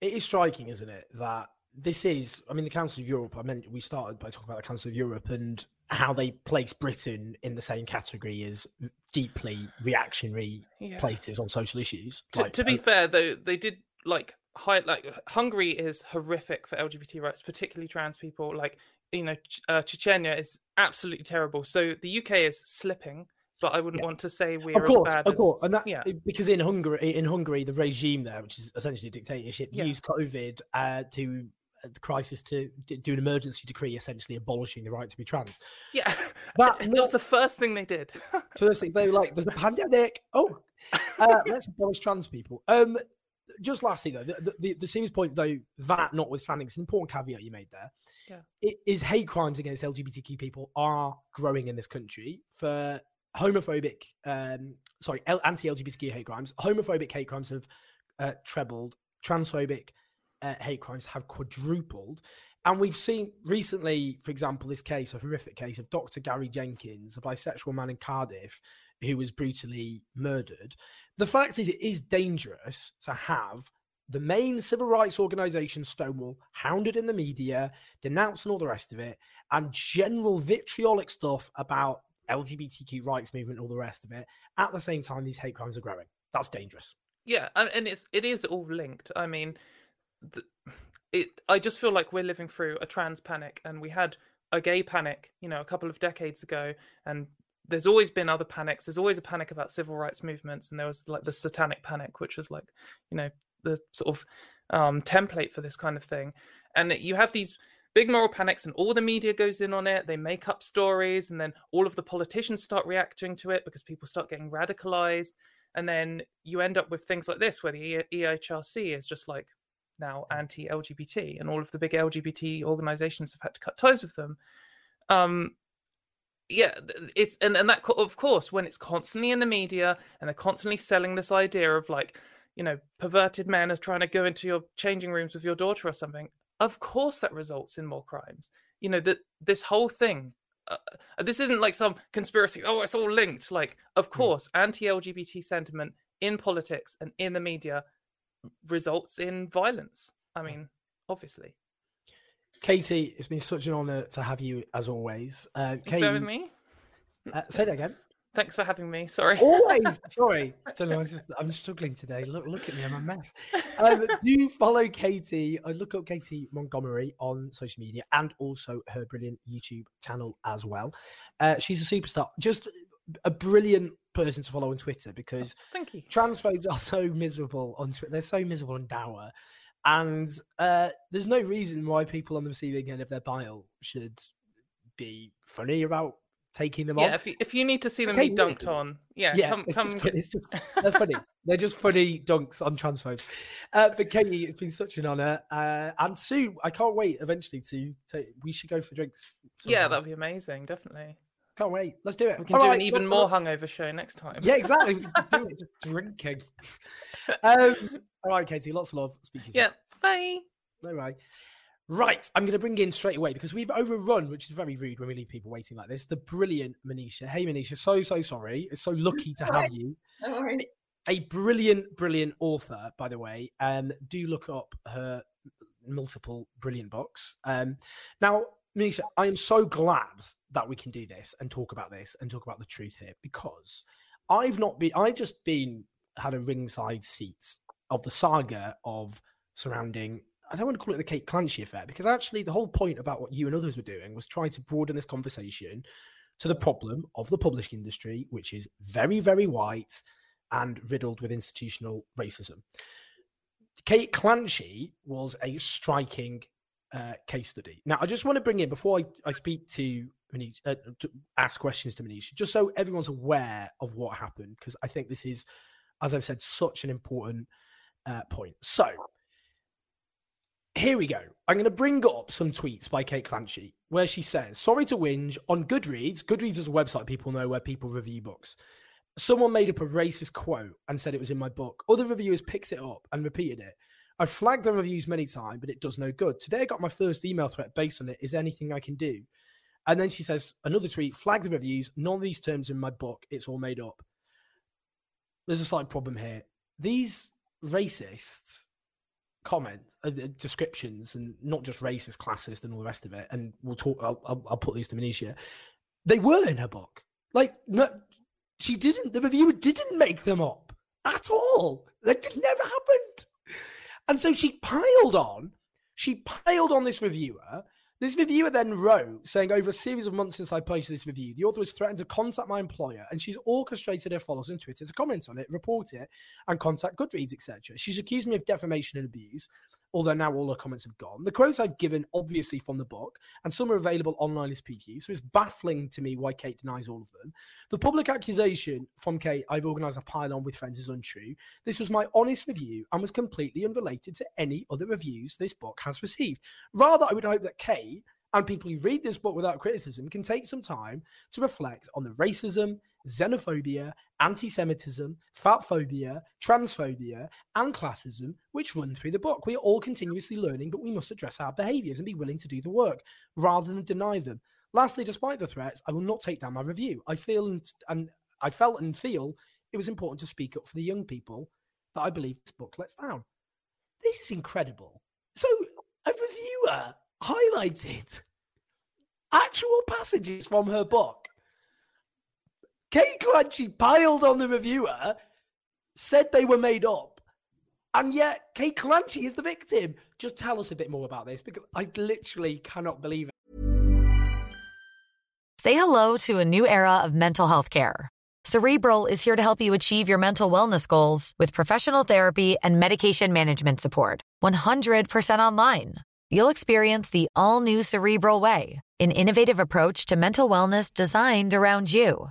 it is striking, isn't it, that this is, I mean, the Council of Europe, I meant we started by talking about the Council of Europe and how they place Britain in the same category as deeply reactionary yeah. places on social issues. To, like, to be uh, fair, though, they did like high, like Hungary is horrific for LGBT rights, particularly trans people. Like you know, uh, Chechnya is absolutely terrible. So the UK is slipping, but I wouldn't yeah. want to say we're of course, as bad. Of course, as, and that, yeah. because in Hungary, in Hungary, the regime there, which is essentially a dictatorship, yeah. used COVID uh, to the crisis to do an emergency decree, essentially abolishing the right to be trans. Yeah, that, that was the first thing they did. first thing they were like, "There's a pandemic. Oh, uh, let's abolish trans people." Um, just lastly though, the, the, the serious point though, that notwithstanding, it's an important caveat you made there. Yeah. It is hate crimes against LGBTQ people are growing in this country for homophobic, um, sorry, anti-LGBTQ hate crimes. Homophobic hate crimes have uh, trebled. Transphobic uh, hate crimes have quadrupled. And we've seen recently, for example, this case, a horrific case of Dr. Gary Jenkins, a bisexual man in Cardiff who was brutally murdered. The fact is, it is dangerous to have the main civil rights organization Stonewall hounded in the media, denouncing all the rest of it, and general vitriolic stuff about LGBTQ rights movement, all the rest of it. At the same time, these hate crimes are growing. That's dangerous. Yeah, and it's it is all linked. I mean, it. I just feel like we're living through a trans panic, and we had a gay panic, you know, a couple of decades ago, and there's always been other panics. There's always a panic about civil rights movements, and there was like the Satanic Panic, which was like, you know, the sort of um, template for this kind of thing. And you have these big moral panics, and all the media goes in on it. They make up stories, and then all of the politicians start reacting to it because people start getting radicalized. And then you end up with things like this, where the EHRC is just like now anti-LGBT, and all of the big LGBT organizations have had to cut ties with them. Um, yeah it's and, and that of course when it's constantly in the media and they're constantly selling this idea of like you know perverted men as trying to go into your changing rooms with your daughter or something of course that results in more crimes you know that this whole thing uh, uh this isn't like some conspiracy oh it's all linked like of hmm. course anti-lgbt sentiment in politics and in the media results in violence i mean obviously Katy, it's been such an honour to have you as always. Uh, Katy, with me. Uh, say that again. Thanks for having me. Sorry. Always. Sorry. I I'm struggling today. Look, look at me. I'm a mess. Um, do follow Katy. I look up Katy Montgomerie on social media and also her brilliant YouTube channel as well. Uh, she's a superstar. Just a brilliant person to follow on Twitter because oh, thank you. Transphobes are so miserable on Twitter. They're so miserable and dour. And uh, there's no reason why people on the receiving end of their bile should be funny about taking them yeah, on. if you, if you need to see them okay, be dunked on, yeah, yeah, come, it's come just, it's just they're funny. they're just funny dunks on transphobes. Uh, but Katy, it's been such an honor. Uh, and Sue, I can't wait eventually to, to we should go for drinks. Sometime. Yeah, that'd be amazing, definitely. Can't wait. Let's do it. We can All do right, an even look, more hungover show next time. Yeah, exactly. just do it. Just drinking. Um, all right, Katy. Lots of love. Speak to you. Yeah. Bye. Bye. Bye. Right, I'm going to bring in straight away because we've overrun, which is very rude when we leave people waiting like this. The brilliant Monisha. Hey, Monisha, so so sorry. It's so lucky to have you. No worries. A brilliant, brilliant author, by the way. Um, do look up her multiple brilliant books. Um, now, Monisha, I am so glad that we can do this and talk about this and talk about the truth here because I've not been. I've just been had a ringside seat of the saga of surrounding I don't want to call it the Kate Clanchy affair because actually the whole point about what you and others were doing was trying to broaden this conversation to the problem of the publishing industry, which is very, very white and riddled with institutional racism. Kate Clanchy was a striking uh, case study. Now, I just want to bring in before I, I speak to Monisha, uh, to ask questions to Monisha, just so everyone's aware of what happened, because I think this is, as I've said, such an important uh, point. So, here we go. I'm going to bring up some tweets by Kate Clanchy where she says, Sorry to whinge on Goodreads. Goodreads is a website people know where people review books. Someone made up a racist quote and said it was in my book. Other reviewers picked it up and repeated it. I've flagged the reviews many times, but it does no good. Today I got my first email threat based on it. Is anything I can do? And then she says, another tweet, flag the reviews. None of these terms in my book. It's all made up. There's a slight problem here. These racist comments, uh, uh, descriptions, and not just racist, classist, and all the rest of it. And we'll talk. I'll, I'll, I'll put these to Monisha. They were in her book. Like, no, she didn't. The reviewer didn't make them up at all. That never happened. And so she piled on. She piled on this reviewer this reviewer then wrote, saying, Over a series of months since I posted this review, the author has threatened to contact my employer and she's orchestrated her followers on Twitter to comment on it, report it, and contact Goodreads, etc. She's accused me of defamation and abuse although now all the comments have gone. The quotes I've given, obviously from the book, and some are available online as PQ, so it's baffling to me why Kate denies all of them. The public accusation from Kate, I've organised a pile-on with friends, is untrue. This was my honest review and was completely unrelated to any other reviews this book has received. Rather, I would hope that Kate and people who read this book without criticism can take some time to reflect on the racism, xenophobia, anti Semitism, fatphobia, transphobia, and classism which run through the book. We are all continuously learning, but we must address our behaviors and be willing to do the work rather than deny them. Lastly, despite the threats, I will not take down my review. I feel and, and I felt and feel it was important to speak up for the young people that I believe this book lets down. This is incredible. So, a reviewer highlighted actual passages from her book Kate Clanchy piled on the reviewer, said they were made up, and yet Kate Clanchy is the victim. Just tell us a bit more about this because I literally cannot believe it. Say hello to a new era of mental health care. Cerebral is here to help you achieve your mental wellness goals with professional therapy and medication management support. 100% online. You'll experience the all new Cerebral Way, an innovative approach to mental wellness designed around you.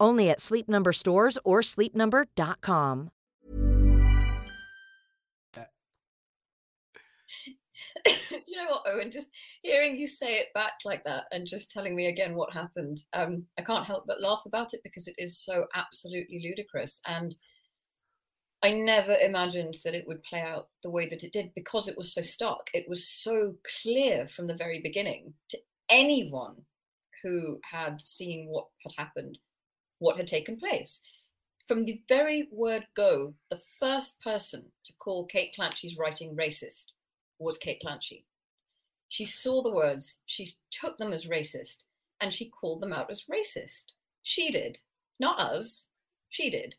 Only at Sleep Number stores or sleepnumber.com. Do you know what, Owen? Just hearing you say it back like that and just telling me again what happened, um, I can't help but laugh about it because it is so absolutely ludicrous. And I never imagined that it would play out the way that it did because it was so stark. It was so clear from the very beginning to anyone who had seen what had happened, what had taken place. From the very word go, the first person to call Kate Clanchy's writing racist was Kate Clanchy. She saw the words, she took them as racist, and she called them out as racist. She did, not us. She did.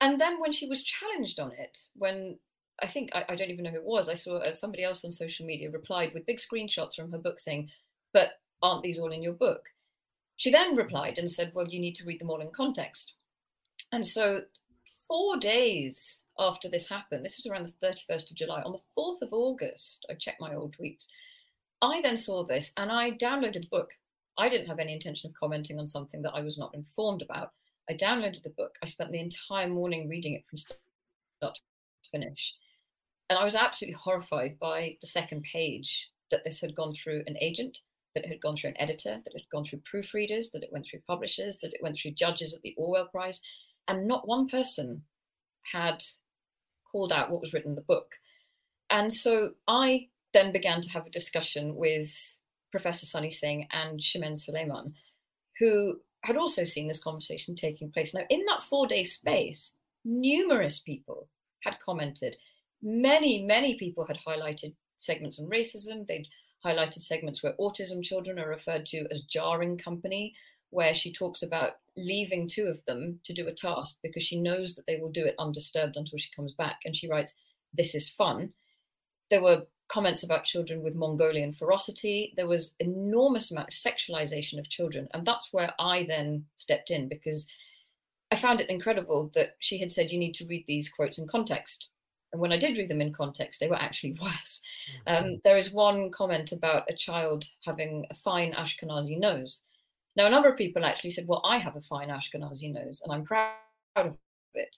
And then when she was challenged on it, when I think I, I don't even know who it was, I saw uh, somebody else on social media replied with big screenshots from her book saying, "But aren't these all in your book?" She then replied and said, "Well, you need to read them all in context." And so, four days after this happened, this was around the 31st of July, on the 4th of August, I checked my old tweets. I then saw this and I downloaded the book. I didn't have any intention of commenting on something that I was not informed about. I downloaded the book. I spent the entire morning reading it from start to finish. And I was absolutely horrified by the second page that this had gone through an agent, that it had gone through an editor, that it had gone through proofreaders, that it went through publishers, that it went through judges at the Orwell Prize. And not one person had called out what was written in the book. And so I then began to have a discussion with Professor Sunny Singh and Chimène Suleyman, who had also seen this conversation taking place. Now, in that four day space, numerous people had commented. Many, many people had highlighted segments on racism. They'd highlighted segments where autism children are referred to as jarring company, where she talks about leaving two of them to do a task because she knows that they will do it undisturbed until she comes back. And she writes, This is fun. There were comments about children with Mongolian ferocity. There was enormous amount of sexualization of children. And that's where I then stepped in because I found it incredible that she had said you need to read these quotes in context. And when I did read them in context, they were actually worse. Mm-hmm. Um, there is one comment about a child having a fine Ashkenazi nose. Now, a number of people actually said, Well, I have a fine Ashkenazi nose and I'm proud of it.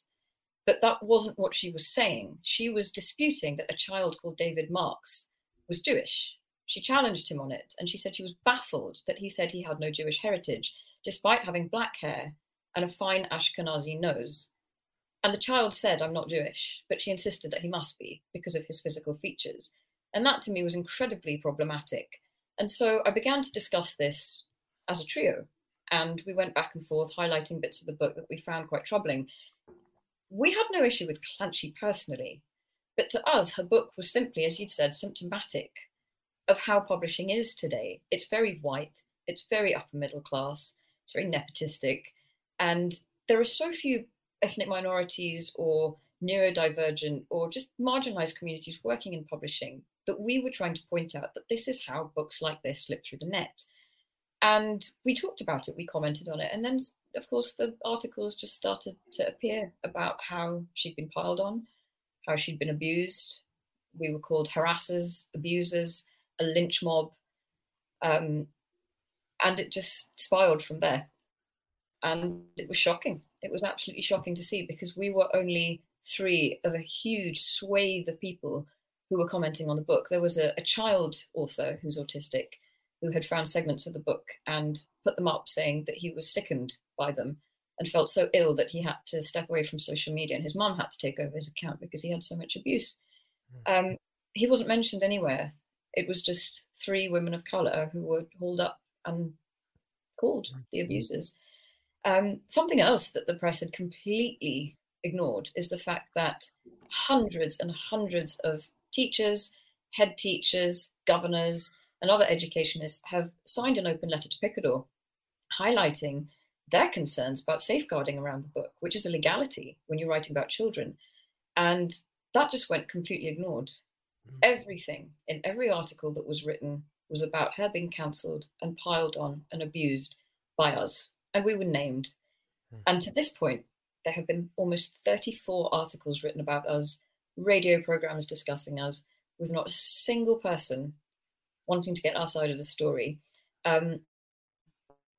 But that wasn't what she was saying. She was disputing that a child called David Marks was Jewish. She challenged him on it and she said she was baffled that he said he had no Jewish heritage, despite having black hair and a fine Ashkenazi nose. And the child said, I'm not Jewish, but she insisted that he must be because of his physical features. And that to me was incredibly problematic. And so I began to discuss this as a trio. And we went back and forth, highlighting bits of the book that we found quite troubling. We had no issue with Clanchy personally, but to us, her book was simply, as you'd said, symptomatic of how publishing is today. It's very white, it's very upper middle class, it's very nepotistic, and there are so few ethnic minorities or neurodivergent or just marginalized communities working in publishing that we were trying to point out that this is how books like this slip through the net. And we talked about it, we commented on it. And then, of course, the articles just started to appear about how she'd been piled on, how she'd been abused. We were called harassers, abusers, a lynch mob. Um, and it just spiraled from there. And it was shocking. It was absolutely shocking to see because we were only three of a huge swathe of people who were commenting on the book. There was a, a child author who's autistic who had found segments of the book and put them up saying that he was sickened by them and felt so ill that he had to step away from social media and his mom had to take over his account because he had so much abuse. Hmm. Um, he wasn't mentioned anywhere. It was just three women of color who were hauled up and called the hmm. abusers. Um, something else that the press had completely ignored is the fact that hundreds and hundreds of teachers, head teachers, governors, and other educationists have signed an open letter to Picador highlighting their concerns about safeguarding around the book, which is a legality when you're writing about children. And that just went completely ignored. Mm-hmm. Everything in every article that was written was about her being cancelled and piled on and abused by us. And we were named. Mm-hmm. And to this point, there have been almost 34 articles written about us, radio programs discussing us, with not a single person wanting to get our side of the story. Um,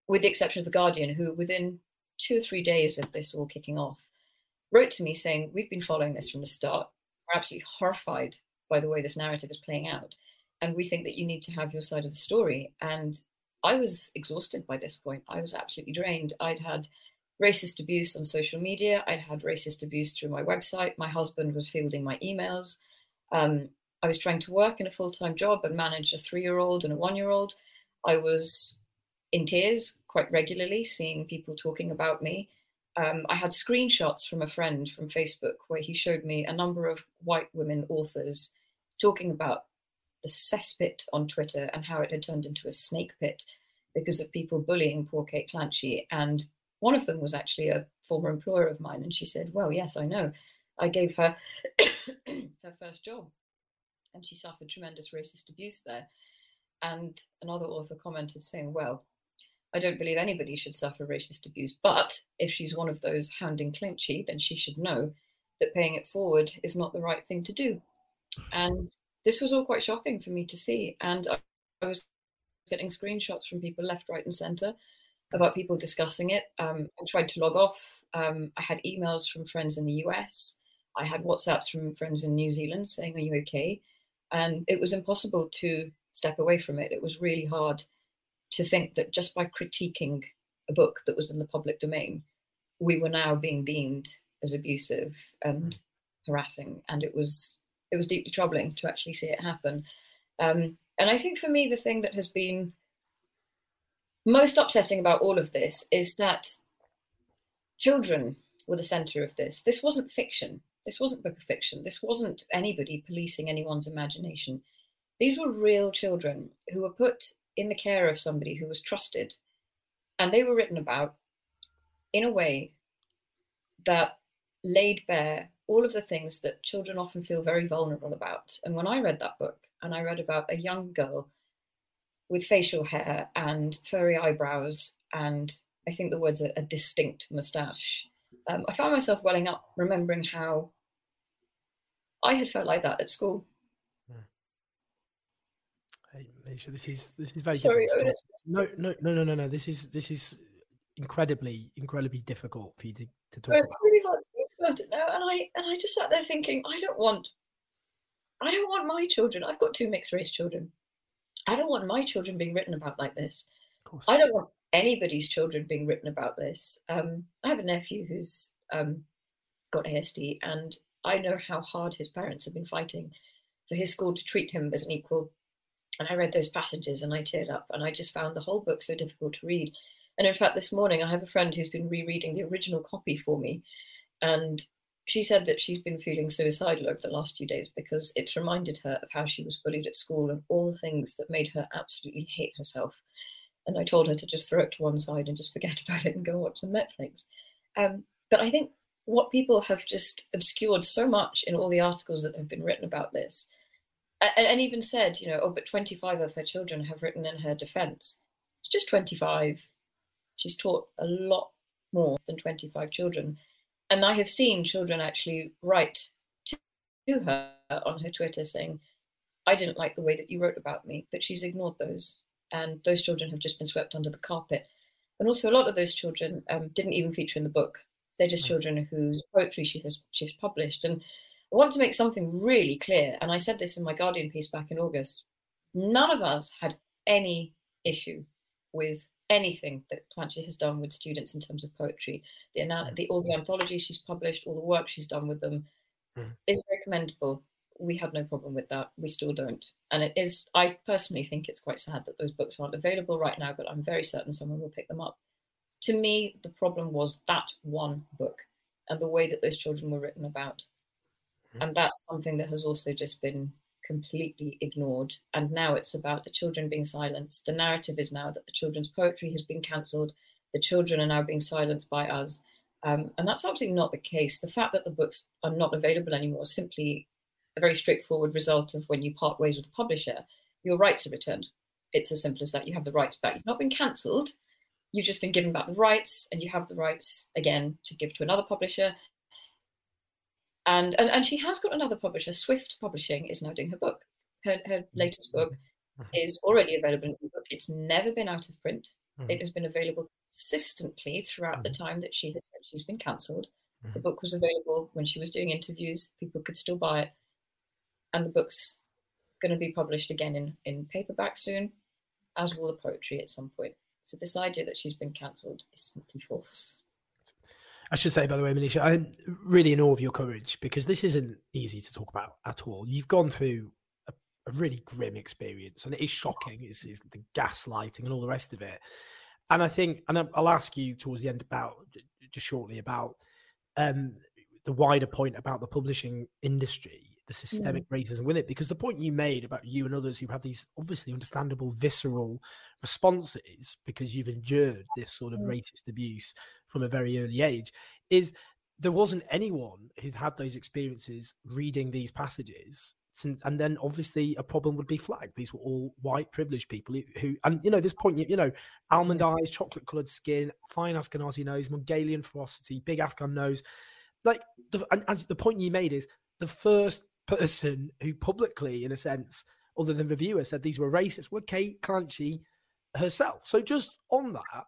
with the exception of The Guardian, who within two or three days of this all kicking off, wrote to me saying, We've been following this from the start. We're absolutely horrified by the way this narrative is playing out. And we think that you need to have your side of the story. And I was exhausted by this point. I was absolutely drained. I'd had racist abuse on social media, I'd had racist abuse through my website. My husband was fielding my emails. Um, I was trying to work in a full time job and manage a three year old and a one year old. I was in tears quite regularly, seeing people talking about me. Um, I had screenshots from a friend from Facebook where he showed me a number of white women authors talking about the cesspit on Twitter and how it had turned into a snake pit because of people bullying poor Kate Clanchy. And one of them was actually a former employer of mine. And she said, Well, yes, I know. I gave her her first job and she suffered tremendous racist abuse there. And another author commented saying, Well, I don't believe anybody should suffer racist abuse. But if she's one of those hounding Clanchy, then she should know that paying it forward is not the right thing to do. And this was all quite shocking for me to see. And I, was getting screenshots from people left, right, and centre about people discussing it. Um, I tried to log off. Um, I had emails from friends in the US. I had WhatsApps from friends in New Zealand saying, Are you okay? And it was impossible to step away from it. It was really hard to think that just by critiquing a book that was in the public domain, we were now being deemed as abusive and mm. harassing, and it was it was deeply troubling to actually see it happen. Um, and I think for me, the thing that has been most upsetting about all of this is that children were the center of this. This wasn't fiction. This wasn't book of fiction. This wasn't anybody policing anyone's imagination. These were real children who were put in the care of somebody who was trusted. And they were written about in a way that laid bare all of the things that children often feel very vulnerable about. And when I read that book, and I read about a young girl with facial hair and furry eyebrows, and I think the words a, a distinct moustache, um, I found myself welling up, remembering how I had felt like that at school. Hey, Misha, this is this is very Sorry, difficult. No, no, no, no, no, no. This is this is incredibly, incredibly difficult for you to, to talk about. really think about it now, and I and I just sat there thinking, I don't want, I don't want my children. I've got two mixed race children. I don't want my children being written about like this. I don't want anybody's children being written about this. Um, I have a nephew who's um, got ASD, and I know how hard his parents have been fighting for his school to treat him as an equal and I read those passages and I teared up and I just found the whole book so difficult to read. And in fact, this morning I have a friend who's been rereading the original copy for me. And she said that she's been feeling suicidal over the last few days because it's reminded her of how she was bullied at school and all the things that made her absolutely hate herself. And I told her to just throw it to one side and just forget about it and go watch some Netflix. Um, but I think what people have just obscured so much in all the articles that have been written about this and, and even said, you know, oh, but 25 of her children have written in her defense. It's just 25. She's taught a lot more than 25 children. And I have seen children actually write to, her on her Twitter saying, I didn't like the way that you wrote about me, but she's ignored those. And those children have just been swept under the carpet. And also, a lot of those children um, didn't even feature in the book. They're just hmm. children whose poetry she has she's published. And I want to make something really clear, and I said this in my Guardian piece back in August. None of us had any issue with anything that Clanchy has done with students in terms of poetry. The, the all the anthologies she's published, all the work she's done with them mm-hmm. is very commendable. We had no problem with that. We still don't. And it is, I personally think it's quite sad that those books aren't available right now, but I'm very certain someone will pick them up. To me, the problem was that one book and the way that those children were written about. And that's something that has also just been completely ignored. And now it's about the children being silenced. The narrative is now that the children's poetry has been cancelled, the children are now being silenced by us. Um, and that's absolutely not the case. The fact that the books are not available anymore is simply a very straightforward result of when you part ways with the publisher, your rights are returned. It's as simple as that. You have the rights back. You've not been cancelled. You've just been given back the rights, and you have the rights again to give to another publisher. And and, and she has got another publisher. Swift Publishing is now doing her book. Her, her latest book Mm-hmm. is already available in ebook. It's never been out of print. Mhm. It has been available consistently throughout the Mm-hmm. time that she has said she's been cancelled. The Mhm. book was available when she was doing interviews. People could still buy it, and the book's going to be published again in in paperback soon, as will the poetry at some point. So this idea that she's been cancelled is simply false. I should say, by the way, Monisha, I'm really in awe of your courage because this isn't easy to talk about at all. You've gone through a, a really grim experience, and it is shocking. It's, it's the gaslighting and all the rest of it. And I think, and I'll ask you towards the end about just shortly about um, the wider point about the publishing industry, the systemic racism with it, because the point you made about you and others who have these obviously understandable visceral responses because you've endured this sort of Mm. racist abuse from a very early age is there wasn't anyone who'd had those experiences reading these passages since, and then obviously a problem would be flagged. These were all white privileged people who, and you know this point you, know almond eyes chocolate colored skin fine ashkenazi nose mongolian ferocity big afghan nose. Like the, and, and the point you made is the first person who publicly in a sense other than reviewer said these were racist were kate clanchy herself. So just on that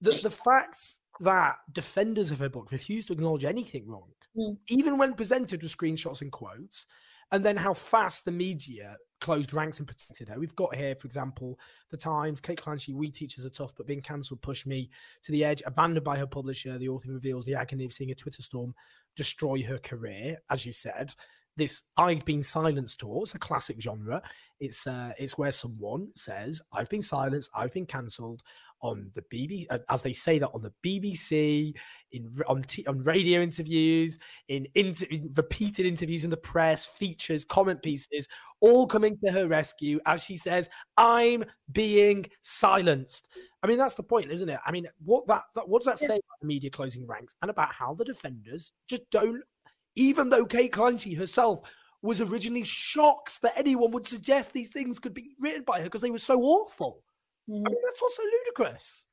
the, the fact that defenders of her book refuse to acknowledge anything wrong, Mm. even when presented with screenshots and quotes, and then how fast the media closed ranks and protected her. We've got here, for example, the Times, Kate Clanchy, We Teachers Are Tough, but being cancelled pushed me to the edge, abandoned by her publisher. The author reveals the agony of seeing a Twitter storm destroy her career, as you said. This I've been silenced tour, it's a classic genre. It's uh, it's where someone says, I've been silenced, I've been cancelled on the BBC, uh, as they say that on the BBC, in on t- on radio interviews, in, inter- in repeated interviews in the press, features, comment pieces, all coming to her rescue as she says, "I'm being silenced." I mean, that's the point, isn't it? I mean, what that, that what does that Yeah. say about the media closing ranks and about how the defenders just don't, even though Kate Clanchy herself was originally shocked that anyone would suggest these things could be written by her because they were so awful. I Mhm. mean, that's what's so ludicrous.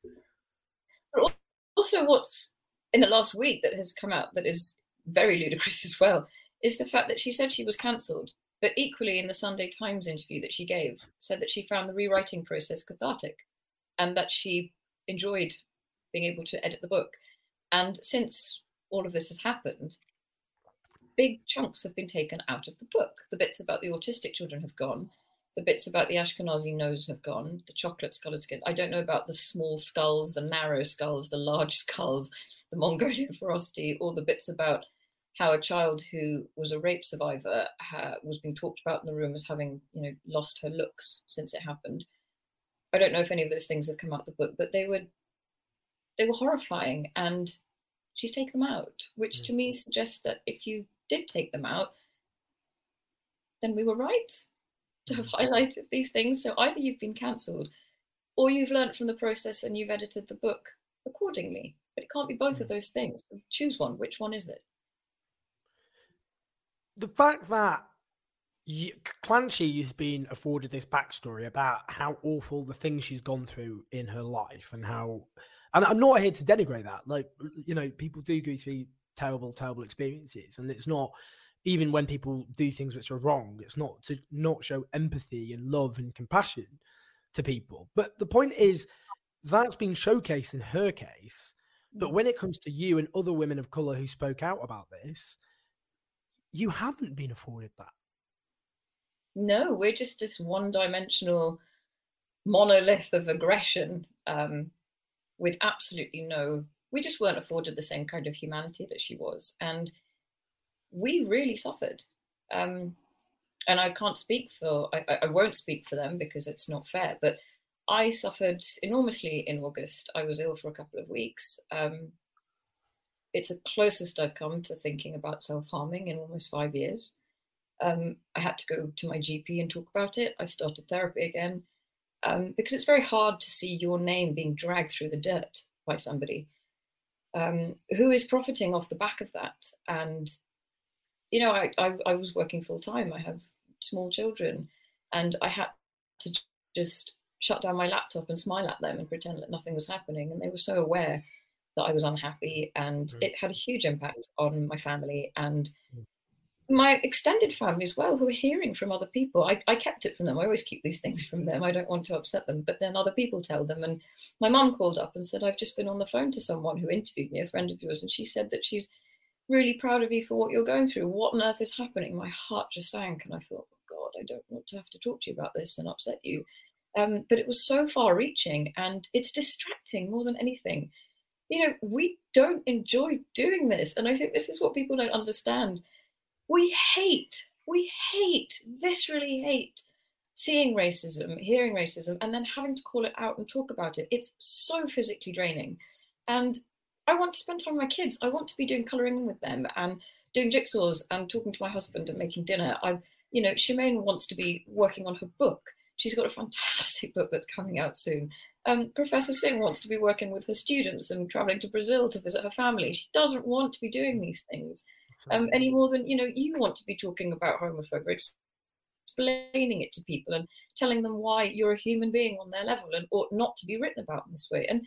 also what's in the last week that has come out that is very ludicrous as well is the fact that she said she was cancelled but equally in the sunday times interview that she gave said that she found the rewriting process cathartic and that she enjoyed being able to edit the book and since all of this has happened big chunks have been taken out of the book the bits about the autistic children have gone the bits about the Ashkenazi nose have gone, the chocolate coloured skin. I don't know about the small skulls, the narrow skulls, the large skulls, the Mongolian ferocity, or the bits about how a child who was a rape survivor ha- was being talked about in the room as having, you know, lost her looks since it happened. I don't know if any of those things have come out of the book, but they were they were horrifying, and she's taken them out, which to mm. me suggests that if you did take them out, then we were right to have highlighted these things. So either you've been cancelled or you've learnt from the process and you've edited the book accordingly. But it can't be both of hmm. those things. So choose one. Which one is it? the fact that y- Clanchy has been afforded this backstory about how awful the things she's gone through in her life and how, and I'm not here to denigrate that. Like, you know, people do go through terrible, terrible experiences, and it's not even when people do things which are wrong. It's not to not show empathy and love and compassion to people. But the point is, that's been showcased in her case. But when it comes to you and other women of color who spoke out about this, you haven't been afforded that. No, we're just this one dimensional monolith of aggression um, with absolutely no, we just weren't afforded the same kind of humanity that she was. And we really suffered. Um, and I can't speak for, I, I- won't speak for them because it's not fair, but I suffered enormously in August. I was ill for a couple of weeks. Um, it's the closest I've come to thinking about self harming in almost five years. Um, I had to go to my GP and talk about it. I've started therapy again um, because it's very hard to see your name being dragged through the dirt by somebody um, who is profiting off the back of that. And, you know, I, I, I was working full time. I have small children and I had to just shut down my laptop and smile at them and pretend that nothing was happening. And they were so aware that I was unhappy and mm. it had a huge impact on my family and mm. my extended family as well, who were hearing from other people. I, I kept it from them. I always keep these things from them. I don't want to upset them, but then other people tell them. And my mum called up and said, I've just been on the phone to someone who interviewed me, a friend of yours, and she said that she's really proud of you for what you're going through. What on earth is happening? My heart just sank and I thought, oh God, I don't want to have to talk to you about this and upset you. Um, but it was so far reaching and it's distracting more than anything you know, we don't enjoy doing this. And I think this is what people don't understand. We hate, we hate, viscerally hate seeing racism, hearing racism, and then having to call it out and talk about it. It's so physically draining. And I want to spend time with my kids. I want to be doing colouring with them and doing jigsaws and talking to my husband and making dinner. I, you know, Shemaine wants to be working on her book. She's got a fantastic book that's coming out soon. Um, Professor Singh wants to be working with her students and traveling to Brazil to visit her family. She doesn't want to be doing these things um, any more than you know you want to be talking about homophobia, explaining it to people and telling them why you're a human being on their level and ought not to be written about in this way. And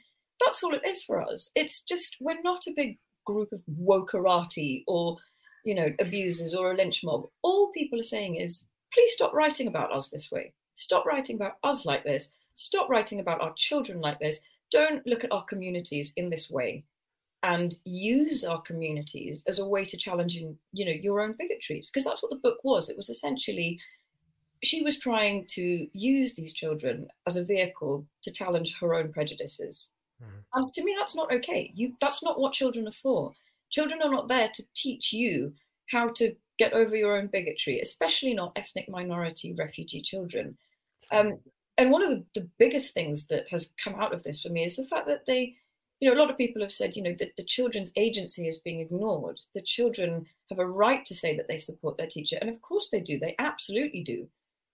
that's all it is for us. It's just we're not a big group of wokerati or you know abusers or a lynch mob. All people are saying is, please stop writing about us this way. Stop writing about us like this Stop writing about our children like this. Don't look at our communities in this way and use our communities as a way to challenge you know, your own bigotries. Because that's what the book was. It was essentially she was trying to use these children as a vehicle to challenge her own prejudices. Mm-hmm. And to me, that's not okay. You that's not what children are for. Children are not there to teach you how to get over your own bigotry, especially not ethnic minority refugee children. Um, and one of the, the biggest things that has come out of this for me is the fact that they you know a lot of people have said you know that the children's agency is being ignored the children have a right to say that they support their teacher and of course they do they absolutely do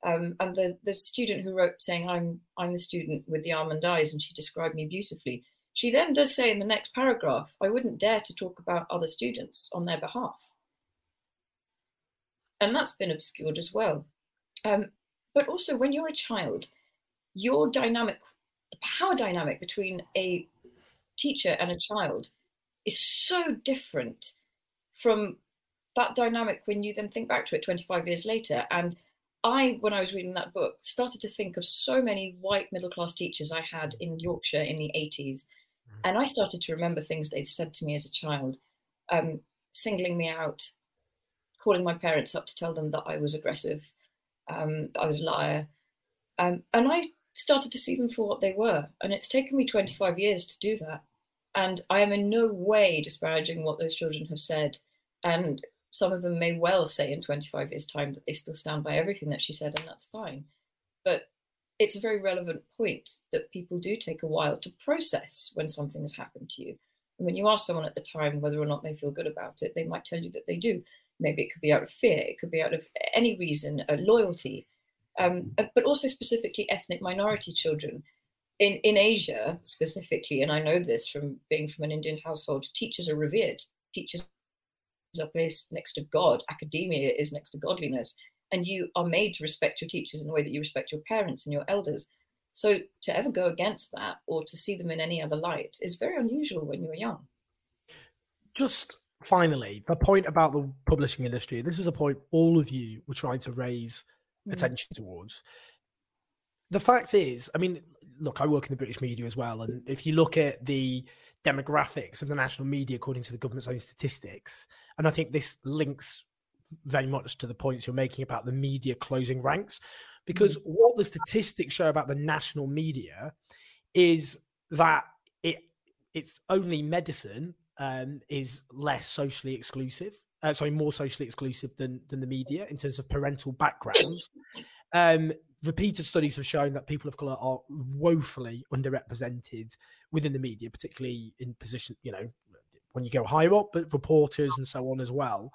um, and the, the student who wrote saying i'm i'm the student with the almond eyes and she described me beautifully she then does say in the next paragraph i wouldn't dare to talk about other students on their behalf and that's been obscured as well um, but also when you're a child your dynamic, the power dynamic between a teacher and a child is so different from that dynamic when you then think back to it 25 years later. And I, when I was reading that book, started to think of so many white middle class teachers I had in Yorkshire in the 80s. Mm-hmm. And I started to remember things they'd said to me as a child, um, singling me out, calling my parents up to tell them that I was aggressive, um, I was a liar. Um, and I started to see them for what they were. And it's taken me 25 years to do that. And I am in no way disparaging what those children have said. And some of them may well say in 25 years' time that they still stand by everything that she said, and that's fine. But it's a very relevant point that people do take a while to process when something has happened to you. And when you ask someone at the time whether or not they feel good about it, they might tell you that they do. Maybe it could be out of fear, it could be out of any reason, a loyalty, um, but also specifically ethnic minority children. In, in Asia specifically, and I know this from being from an Indian household, teachers are revered. Teachers are placed next to God. Academia is next to godliness. And you are made to respect your teachers in the way that you respect your parents and your elders. So to ever go against that or to see them in any other light is very unusual when you're young. Just finally, the point about the publishing industry. This is a point all of you were trying to raise mm. attention towards. The fact is, I mean, look, I work in the British media as well, and if you look at the demographics of the national media according to the government's own statistics, and I think this links very much to the points you're making about the media closing ranks, because mm. what the statistics show about the national media is that it it's only medicine um, is less socially exclusive uh, sorry, more socially exclusive than than the media in terms of parental backgrounds. Um, repeated studies have shown that people of color are woefully underrepresented within the media, particularly in position, you know, when you go higher up, but reporters and so on as well.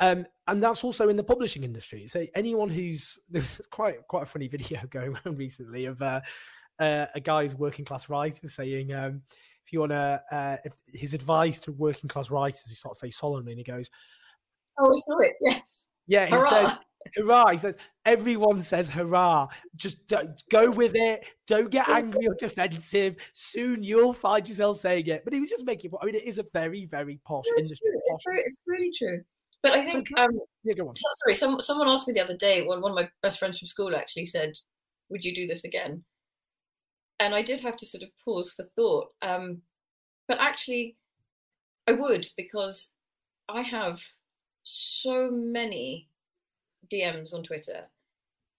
Um, and that's also in the publishing industry. So anyone who's there's quite quite a funny video going around recently of uh, uh, a guy's working class writer saying um, if you want to, uh, if his advice to working class writers, he sort of face solemnly, and he goes, "Oh, I saw it. Yes. Yeah, he hurrah. says, "Hurrah!" He says, "Everyone says hurrah. Just go with it. Don't get angry or defensive. Soon you'll find yourself saying it." But he was just making. I mean, it is a very, very posh no, it's industry. True. It's, true. it's really true. But I think, so, um, yeah, go on. So, sorry, some, someone asked me the other day. One one of my best friends from school actually said, "Would you do this again?" And I did have to sort of pause for thought. Um, but actually, I would because I have so many DMs on Twitter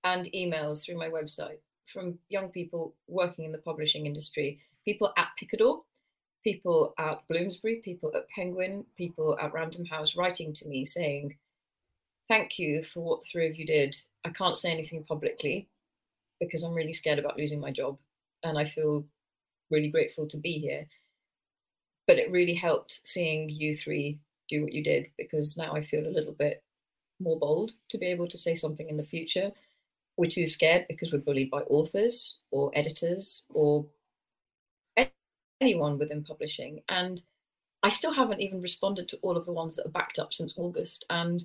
and emails through my website from young people working in the publishing industry, people at Picador, people at Bloomsbury, people at Penguin, people at Random House writing to me saying, Thank you for what the three of you did. I can't say anything publicly because I'm really scared about losing my job. And I feel really grateful to be here. But it really helped seeing you three do what you did because now I feel a little bit more bold to be able to say something in the future. We're too scared because we're bullied by authors or editors or anyone within publishing. And I still haven't even responded to all of the ones that are backed up since August. And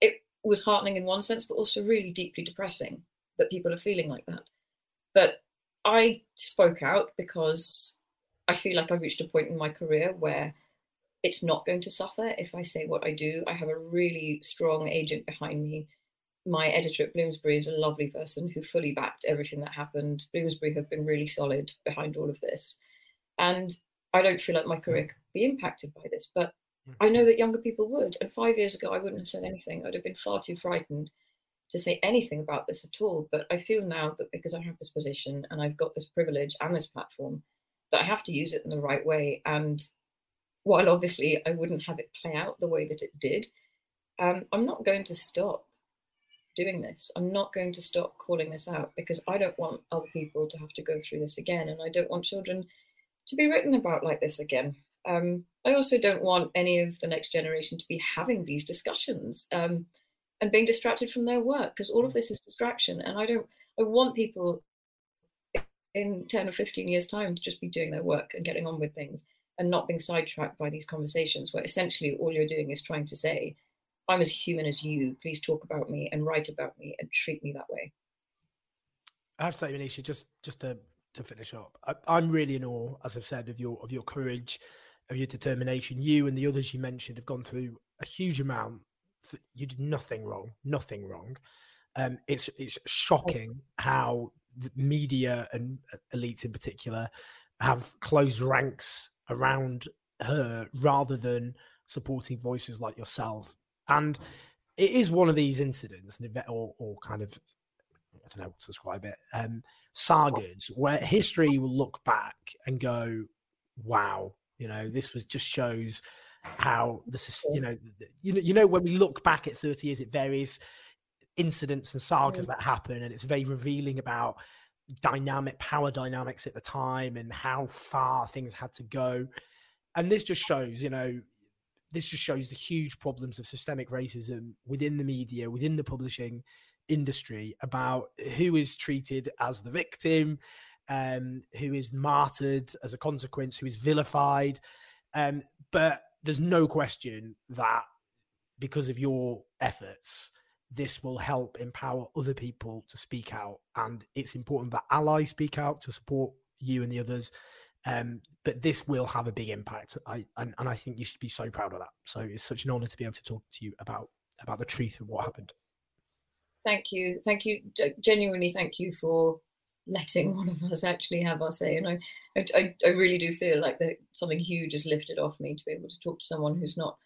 it was heartening in one sense, but also really deeply depressing that people are feeling like that. But I spoke out because I feel like I've reached a point in my career where it's not going to suffer if I say what I do. I have a really strong agent behind me. My editor at Bloomsbury is a lovely person who fully backed everything that happened. Bloomsbury have been really solid behind all of this. And I don't feel like my career mm. could be impacted by this, but mm. I know that younger people would. And five years ago, I wouldn't have said anything. I'd have been far too frightened to say anything about this at all. But I feel now that because I have this position and I've got this privilege and this platform, that I have to use it in the right way. And while obviously I wouldn't have it play out the way that it did, um, I'm not going to stop doing this. I'm not going to stop calling this out because I don't want other people to have to go through this again. And I don't want children to be written about like this again. Um, I also don't want any of the next generation to be having these discussions um, and being distracted from their work because all of this is distraction. And I don't. I want people in ten or fifteen years' time to just be doing their work and getting on with things and not being sidetracked by these conversations where essentially all you're doing is trying to say, "I'm as human as you. Please talk about me and write about me and treat me that way." I have to say, Monisha, just just to to finish up. I, am really in awe, as I've said, of your of your courage, of your determination. You and the others you mentioned have gone through a huge amount. You did nothing wrong, nothing wrong. Um, it's it's shocking how the media and uh, elites in particular have closed ranks around her rather than supporting voices like yourself. And it is one of these incidents, or, or kind of I don't know what to describe it. Um, sagas where history will look back and go, "Wow, you know, this was just shows how this is." You know, you know, you know, when we look back at thirty years it varies incidents and sagas that happen, and it's very revealing about dynamic power dynamics at the time and how far things had to go. And this just shows, you know, this just shows the huge problems of systemic racism within the media, within the publishing industry about who is treated as the victim, um, who is martyred as a consequence, who is vilified. Um, but there's no question that because of your efforts, this will help empower other people to speak out. And it's important that allies speak out to support you and the others. Um, but this will have a big impact. I and, and I think you should be so proud of that. So it's such an honor to be able to talk to you about about the truth of what happened thank you, thank you, genuinely thank you for letting one of us actually have our say. And I, I, I really do feel like that something huge is lifted off me to be able to talk to someone who's not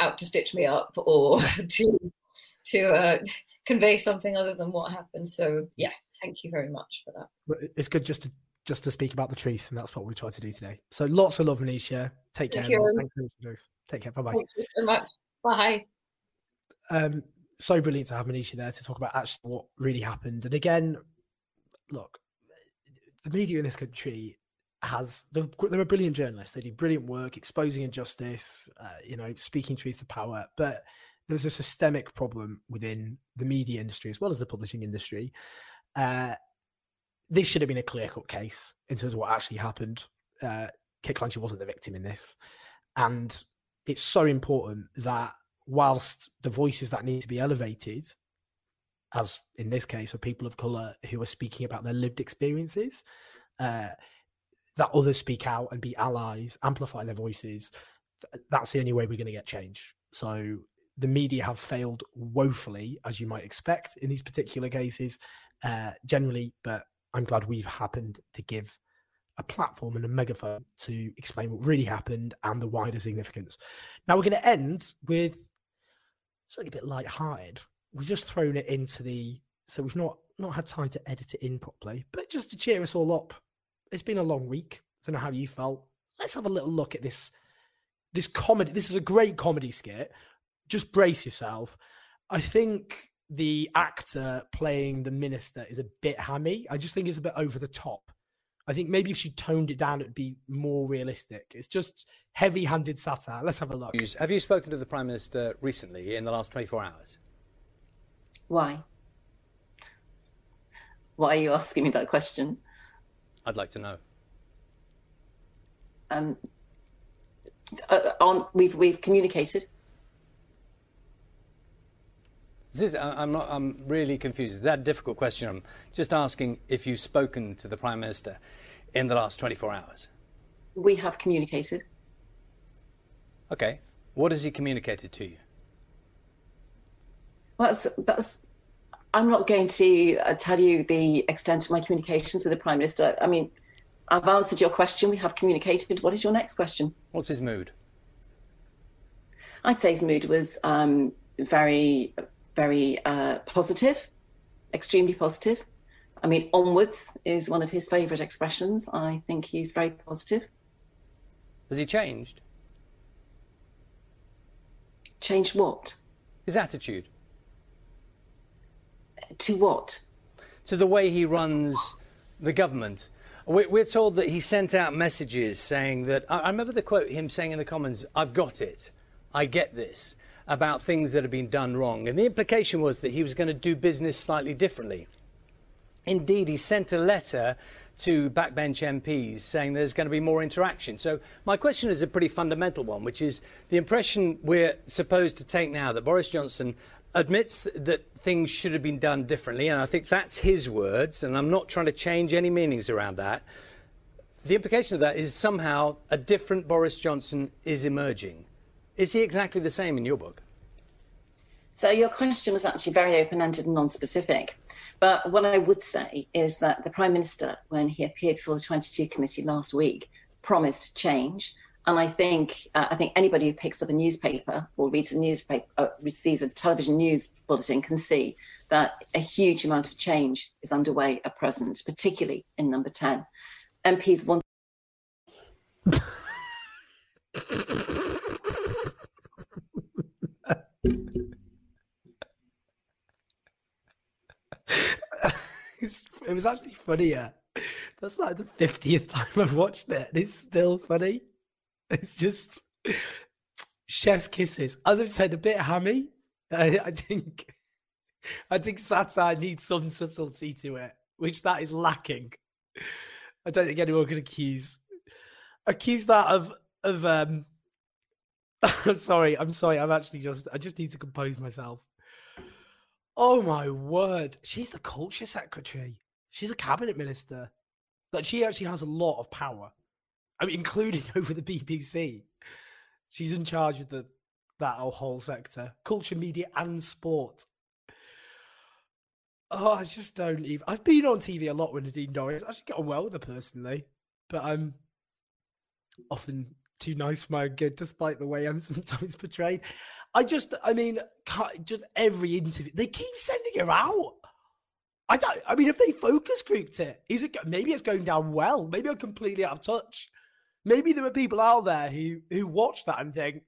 out to stitch me up or to to uh, convey something other than what happened. So yeah, thank you very much for that. It's good just to just to speak about the truth, and that's what we try to do today. So lots of love, Monisha. Take thank care. You. You. Take care. Bye bye. Thank you so much. Bye. Um, so brilliant to have Monisha there to talk about actually what really happened. And again, look, the media in this country has they're, they're a brilliant journalist. They do brilliant work exposing injustice, uh, you know, speaking truth to power. But there's a systemic problem within the media industry as well as the publishing industry. Uh, this should have been a clear cut case in terms of what actually happened. Uh, Kate Clanchy wasn't the victim in this. And it's so important that whilst the voices that need to be elevated, as in this case, are people of color who are speaking about their lived experiences, uh, that others speak out and be allies, amplify their voices. That's the only way we're going to get change. So the media have failed woefully, as you might expect in these particular cases, uh, generally. But I'm glad we've happened to give a platform and a megaphone to explain what really happened and the wider significance. Now we're going to end with something a bit light-hearted. We've just thrown it into the so we've not not had time to edit it in properly, but just to cheer us all up. It's been a long week. I don't know how you felt. Let's have a little look at this this comedy. This is a great comedy skit. Just brace yourself. I think the actor playing the minister is a bit hammy. I just think it's a bit over the top. I think maybe if she toned it down, it'd be more realistic. It's just heavy handed satire. Let's have a look. Have you spoken to the Prime Minister recently in the last 24 hours? Why? Why are you asking me that question? I'd like to know. Um, uh, on we've we've communicated. This I'm not. I'm really confused. Is that a difficult question? I'm just asking if you've spoken to the Prime Minister in the last 24 hours. We have communicated. Okay. What has he communicated to you? Well, that's, that's I'm not going to uh, tell you the extent of my communications with the Prime Minister. I mean, I've answered your question. We have communicated. What is your next question? What's his mood? I'd say his mood was um, very, very uh, positive, extremely positive. I mean, onwards is one of his favourite expressions. I think he's very positive. Has he changed? Changed what? His attitude. To what? To the way he runs the government. We're told that he sent out messages saying that. I remember the quote him saying in the Commons, I've got it. I get this about things that have been done wrong. And the implication was that he was going to do business slightly differently. Indeed, he sent a letter to backbench MPs saying there's going to be more interaction. So, my question is a pretty fundamental one, which is the impression we're supposed to take now that Boris Johnson admits that things should have been done differently, and I think that's his words, and I'm not trying to change any meanings around that. The implication of that is somehow a different Boris Johnson is emerging. Is he exactly the same in your book? So, your question was actually very open ended and non specific. But what I would say is that the Prime Minister, when he appeared before the 22 committee last week, promised change. And I think uh, I think anybody who picks up a newspaper or reads a newspaper, uh, sees a television news bulletin, can see that a huge amount of change is underway at present, particularly in Number 10. MPs want. it was actually funnier. That's like the fiftieth time I've watched it. It's still funny. It's just chef's kisses. As I've said, a bit hammy. I, I think, I think satire needs some subtlety to it, which that is lacking. I don't think anyone can accuse accuse that of of um. sorry, I'm sorry. I'm actually just. I just need to compose myself. Oh my word. She's the culture secretary. She's a cabinet minister. Like she actually has a lot of power. I mean, including over the BBC. She's in charge of the that whole sector. Culture, media, and sport. Oh, I just don't even I've been on TV a lot with Nadine Dorries. I actually get on well with her personally. But I'm often too nice for my good, despite the way I'm sometimes portrayed. I just, I mean, just every interview, they keep sending her out. I don't, I mean, if they focus grouped it, is it, maybe it's going down well. Maybe I'm completely out of touch. Maybe there are people out there who, who watch that and think,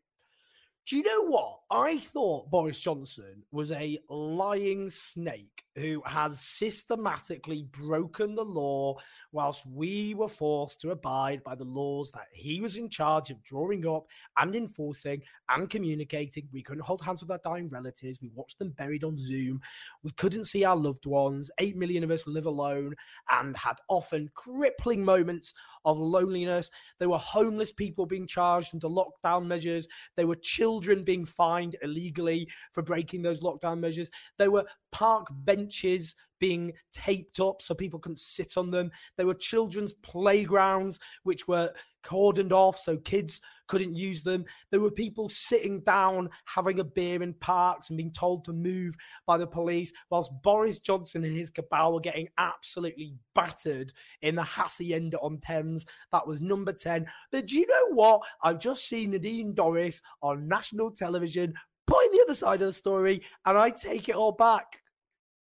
Do you know what? I thought Boris Johnson was a lying snake who has systematically broken the law whilst we were forced to abide by the laws that he was in charge of drawing up and enforcing and communicating. We couldn't hold hands with our dying relatives. We watched them buried on Zoom. We couldn't see our loved ones. Eight million of us live alone and had often crippling moments of loneliness. There were homeless people being charged under lockdown measures. There were children being fined illegally for breaking those lockdown measures. There were park benches being taped up so people couldn't sit on them. There were children's playgrounds which were cordoned off so kids couldn't use them. There were people sitting down having a beer in parks and being told to move by the police, whilst Boris Johnson and his cabal were getting absolutely battered in the Hacienda on Thames. That was number 10. But do you know what? I've just seen Nadine Dorries on national television putting the other side of the story, and I take it all back.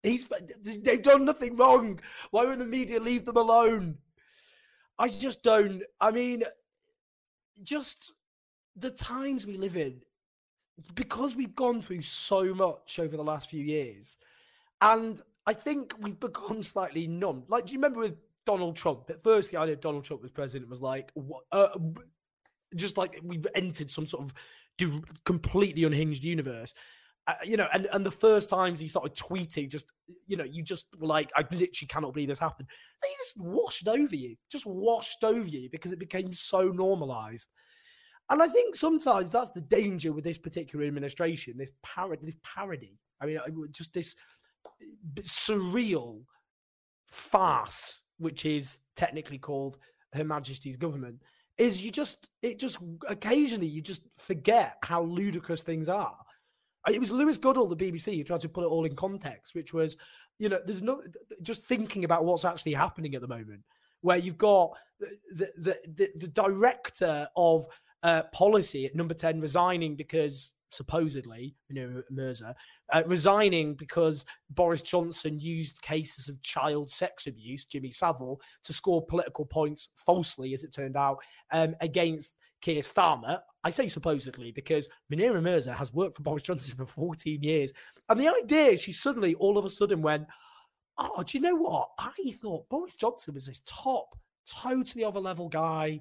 He's they've done nothing wrong. Why won't the media leave them alone? I just don't. I mean, just the times we live in, because we've gone through so much over the last few years, and I think we've become slightly numb. Like, do you remember with Donald Trump? At first, the idea of Donald Trump was president was like, uh, just like we've entered some sort of completely unhinged universe. Uh, you know, and, and the first times he started tweeting, just you know, you just were like, I literally cannot believe this happened. They just washed over you, just washed over you because it became so normalized. And I think sometimes that's the danger with this particular administration, this parody, this parody. I mean, just this surreal farce, which is technically called Her Majesty's government, is you just it just occasionally you just forget how ludicrous things are. It was Lewis Goodall, the BBC, who tried to put it all in context, which was, you know, there's no just thinking about what's actually happening at the moment, where you've got the the the, the director of uh, policy at Number Ten resigning because supposedly, you know, Mirza, uh, resigning because Boris Johnson used cases of child sex abuse, Jimmy Savile, to score political points falsely, as it turned out, um, against Keir Starmer. I say supposedly because Munira Mirza has worked for Boris Johnson for 14 years. And the idea she suddenly, all of a sudden, went, Oh, do you know what? I thought Boris Johnson was this top, totally other level guy.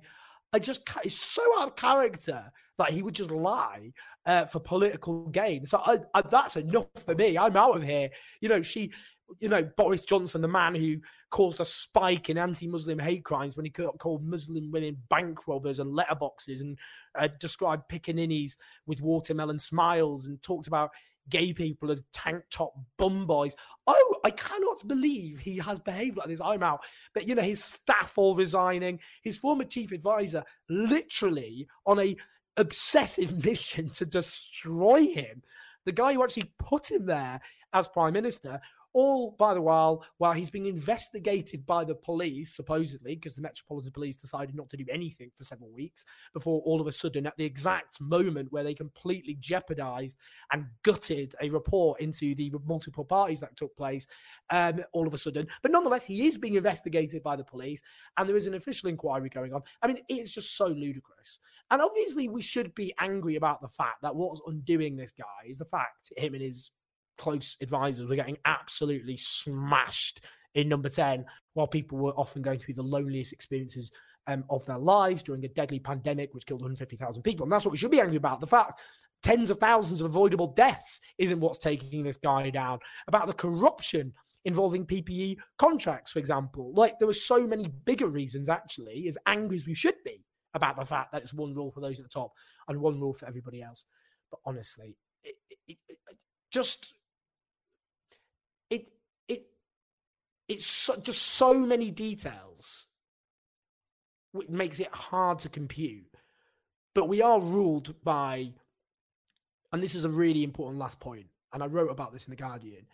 I just, it's so out of character that he would just lie uh, for political gain. So I, I, that's enough for me. I'm out of here. You know, she, you know, Boris Johnson, the man who caused a spike in anti-Muslim hate crimes when he called Muslim women bank robbers and letterboxes and uh, described pickaninnies with watermelon smiles and talked about gay people as tank top bum boys. Oh, I cannot believe he has behaved like this. I'm out. But you know, his staff all resigning, his former chief advisor literally on a obsessive mission to destroy him. The guy who actually put him there as prime minister all by the while, while he's being investigated by the police, supposedly, because the Metropolitan Police decided not to do anything for several weeks before all of a sudden, at the exact moment where they completely jeopardized and gutted a report into the multiple parties that took place, um, all of a sudden. But nonetheless, he is being investigated by the police and there is an official inquiry going on. I mean, it's just so ludicrous. And obviously, we should be angry about the fact that what's undoing this guy is the fact him and his close advisors were getting absolutely smashed in number 10, while people were often going through the loneliest experiences um, of their lives during a deadly pandemic which killed 150,000 people. And that's what we should be angry about. The fact tens of thousands of avoidable deaths isn't what's taking this guy down. About the corruption involving PPE contracts, for example. Like there were so many bigger reasons, actually, as angry as we should be about the fact that it's one rule for those at the top and one rule for everybody else. But honestly, it, it, it, just it it it's so, just so many details which makes it hard to compute. But we are ruled by and this is a really important last point and i wrote about this in the guardian.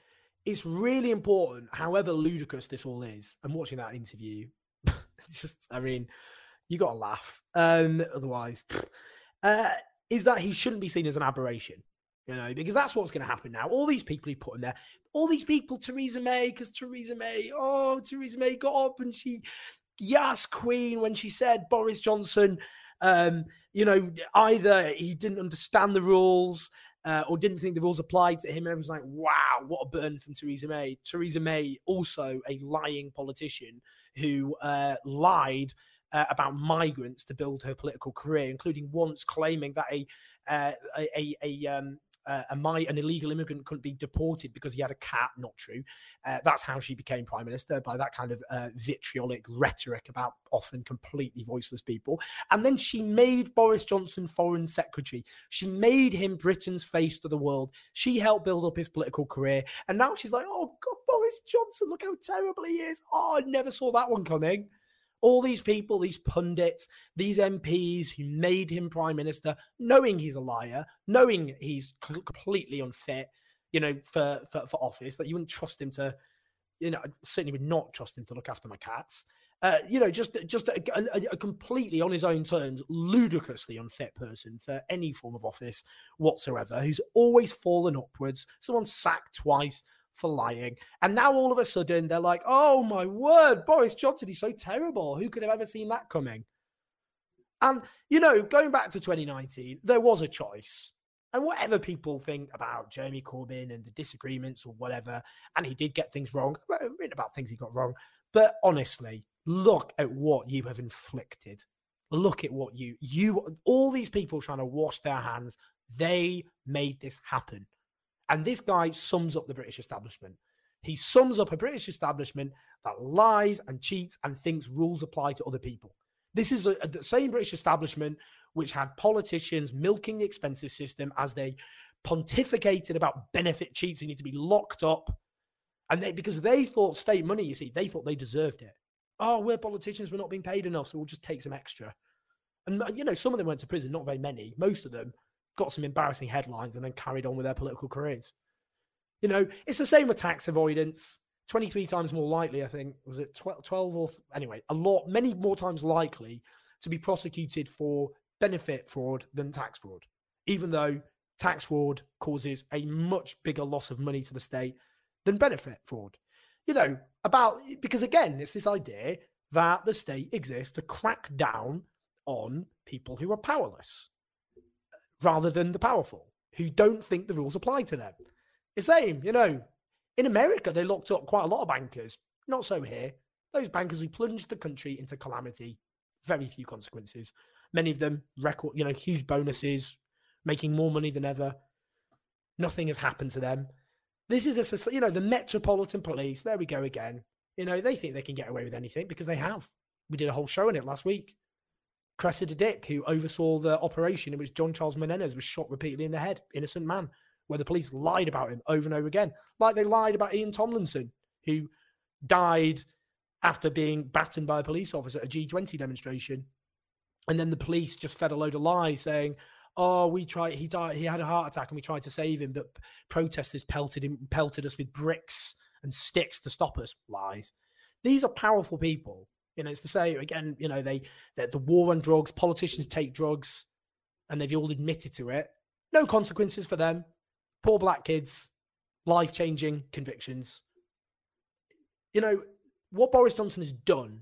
It's really important however ludicrous this all is i'm watching that interview it's just i mean you gotta laugh. Um otherwise uh is that he shouldn't be seen as an aberration you know, because that's what's going to happen now. All these people he put in there, all these people, Theresa May, because Theresa May, oh, Theresa May got up and she, yes, Queen, when she said Boris Johnson Um, you know, either he didn't understand the rules uh, or didn't think the rules applied to him. And everyone's like, wow, what a burn from Theresa May. Theresa May, also a lying politician who uh, lied uh, about migrants to build her political career, including once claiming that a uh, a, a, a um, uh, a my, an illegal immigrant couldn't be deported because he had a cat. Not true. Uh, that's how she became prime minister by that kind of uh, vitriolic rhetoric about often completely voiceless people. And then she made Boris Johnson foreign secretary. She made him Britain's face to the world. She helped build up his political career. And now she's like, oh, God, Boris Johnson, look how terrible he is. Oh, I never saw that one coming. All these people, these pundits, these MPs who made him prime minister, knowing he's a liar, knowing he's completely unfit, you know, for, for, for office, that you wouldn't trust him to, you know, certainly would not trust him to look after my cats. Uh, you know, just just a, a, a, completely on his own terms, ludicrously unfit person for any form of office whatsoever, who's always fallen upwards. Someone sacked twice, for lying. And now all of a sudden they're like, oh my word, Boris Johnson, he's so terrible. Who could have ever seen that coming? And, you know, going back to 2019, there was a choice. And whatever people think about Jeremy Corbyn and the disagreements or whatever, and he did get things wrong, written about things he got wrong. But honestly, look at what you have inflicted. Look at what you, you, all these people trying to wash their hands, they made this happen. And this guy sums up the British establishment. He sums up a British establishment that lies and cheats and thinks rules apply to other people. This is a, a, the same British establishment which had politicians milking the expenses system as they pontificated about benefit cheats who need to be locked up. And they, because they thought state money, you see, they thought they deserved it. Oh, we're politicians, we're not being paid enough, so we'll just take some extra. And, you know, some of them went to prison, not very many. Most of them got some embarrassing headlines and then carried on with their political careers. You know, it's the same with tax avoidance. 23 times more likely, I think, was it 12, 12 or anyway, a lot, many more times likely to be prosecuted for benefit fraud than tax fraud, even though tax fraud causes a much bigger loss of money to the state than benefit fraud. You know, about because again, it's this idea that the state exists to crack down on people who are powerless rather than the powerful who don't think the rules apply to them. The same, you know, in America, they locked up quite a lot of bankers. Not so here. Those bankers who plunged the country into calamity, very few consequences. Many of them record, you know, huge bonuses, making more money than ever. Nothing has happened to them. This is a, you know, the Metropolitan Police. There we go again. You know, they think they can get away with anything because they have. We did a whole show on it last week. Cressida Dick, who oversaw the operation in which John Charles Menezes was shot repeatedly in the head, innocent man, where the police lied about him over and over again, like they lied about Ian Tomlinson, who died after being battened by a police officer at a G20 demonstration. And then the police just fed a load of lies saying, oh, we tried, he died, he had a heart attack and we tried to save him, but protesters pelted him, pelted us with bricks and sticks to stop us. Lies. These are powerful people you know, it's to say again, you know, they the war on drugs, politicians take drugs, and they've all admitted to it. No consequences for them. Poor black kids, life changing convictions. You know, what Boris Johnson has done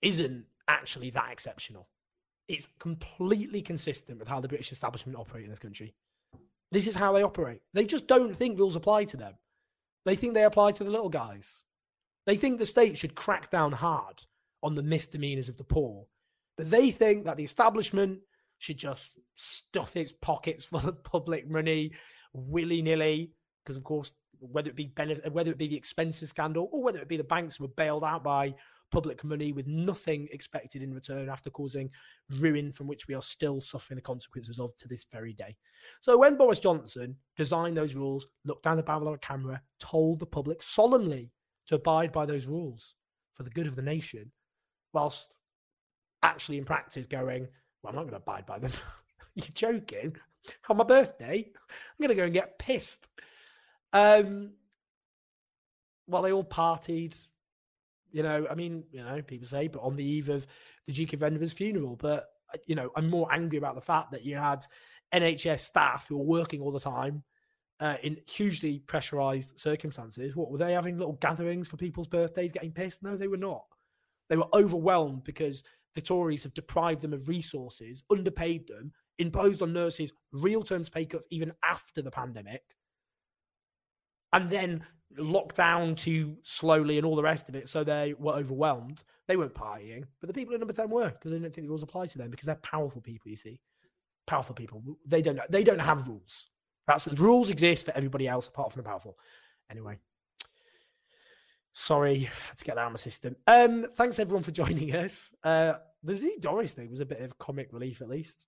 isn't actually that exceptional. It's completely consistent with how the British establishment operate in this country. This is how they operate. They just don't think rules apply to them. They think they apply to the little guys. They think the state should crack down hard on the misdemeanors of the poor. But they think that the establishment should just stuff its pockets full of public money willy nilly, because of course, whether it be benefit, whether it be the expenses scandal or whether it be the banks were bailed out by public money with nothing expected in return after causing ruin from which we are still suffering the consequences of to this very day. So when Boris Johnson designed those rules, looked down the barrel of a camera, told the public solemnly to abide by those rules for the good of the nation, whilst actually in practice going, well, I'm not going to abide by them. You're joking. On my birthday, I'm going to go and get pissed. Um, well, they all partied. You know, I mean, you know, people say, but on the eve of the Duke of Edinburgh's funeral. But, you know, I'm more angry about the fact that you had NHS staff who were working all the time uh, in hugely pressurized circumstances. What were they having little gatherings for people's birthdays, getting pissed? No, they were not. They were overwhelmed because the Tories have deprived them of resources, underpaid them, imposed on nurses real terms pay cuts even after the pandemic, and then locked down too slowly and all the rest of it, so they were overwhelmed. They weren't partying, but the people in number ten were because they didn't think the rules apply to them because they're powerful people. You see, powerful people. They don't. They don't have rules. That's rules exist for everybody else apart from the powerful. Anyway, sorry had to get that out of my system. Um, thanks everyone for joining us. Uh, the Z Dorries thing was a bit of comic relief, at least.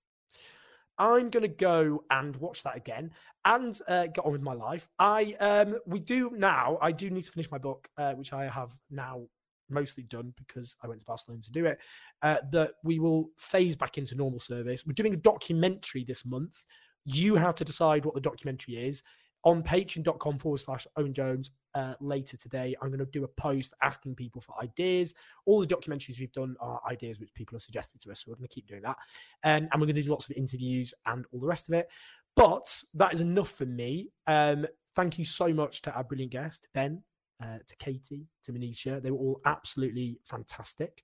I'm going to go and watch that again and uh, get on with my life. I um, we do now. I do need to finish my book, uh, which I have now mostly done because I went to Barcelona to do it. Uh, that we will phase back into normal service. We're doing a documentary this month. You have to decide what the documentary is on patreon.com forward slash Owen Jones uh, later today. I'm going to do a post asking people for ideas. All the documentaries we've done are ideas which people have suggested to us. So we're going to keep doing that. Um, and we're going to do lots of interviews and all the rest of it. But that is enough for me. Um, thank you so much to our brilliant guest, Ben, uh, to Katy, to Monisha. They were all absolutely fantastic.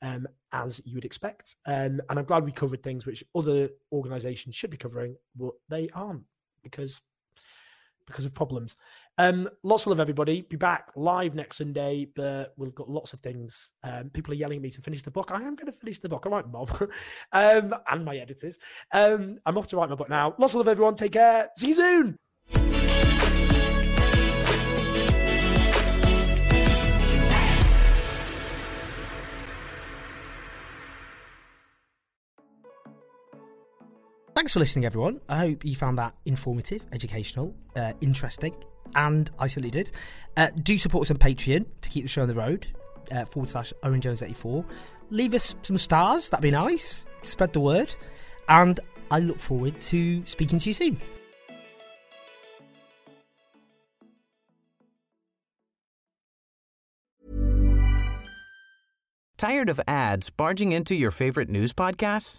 Um, as you would expect. Um, and I'm glad we covered things which other organizations should be covering, but they aren't because because of problems. Um, lots of love, everybody. Be back live next Sunday, but we've got lots of things. Um, people are yelling at me to finish the book. I am going to finish the book. All right, Mom, um, and my editors. Um, I'm off to write my book now. Lots of love, everyone. Take care. See you soon. Thanks for listening, everyone. I hope you found that informative, educational, uh, interesting, and I certainly did. Uh, do support us on Patreon to keep the show on the road, uh, forward slash Owen Jones 84. Leave us some stars, that'd be nice. Spread the word. And I look forward to speaking to you soon. Tired of ads barging into your favorite news podcasts?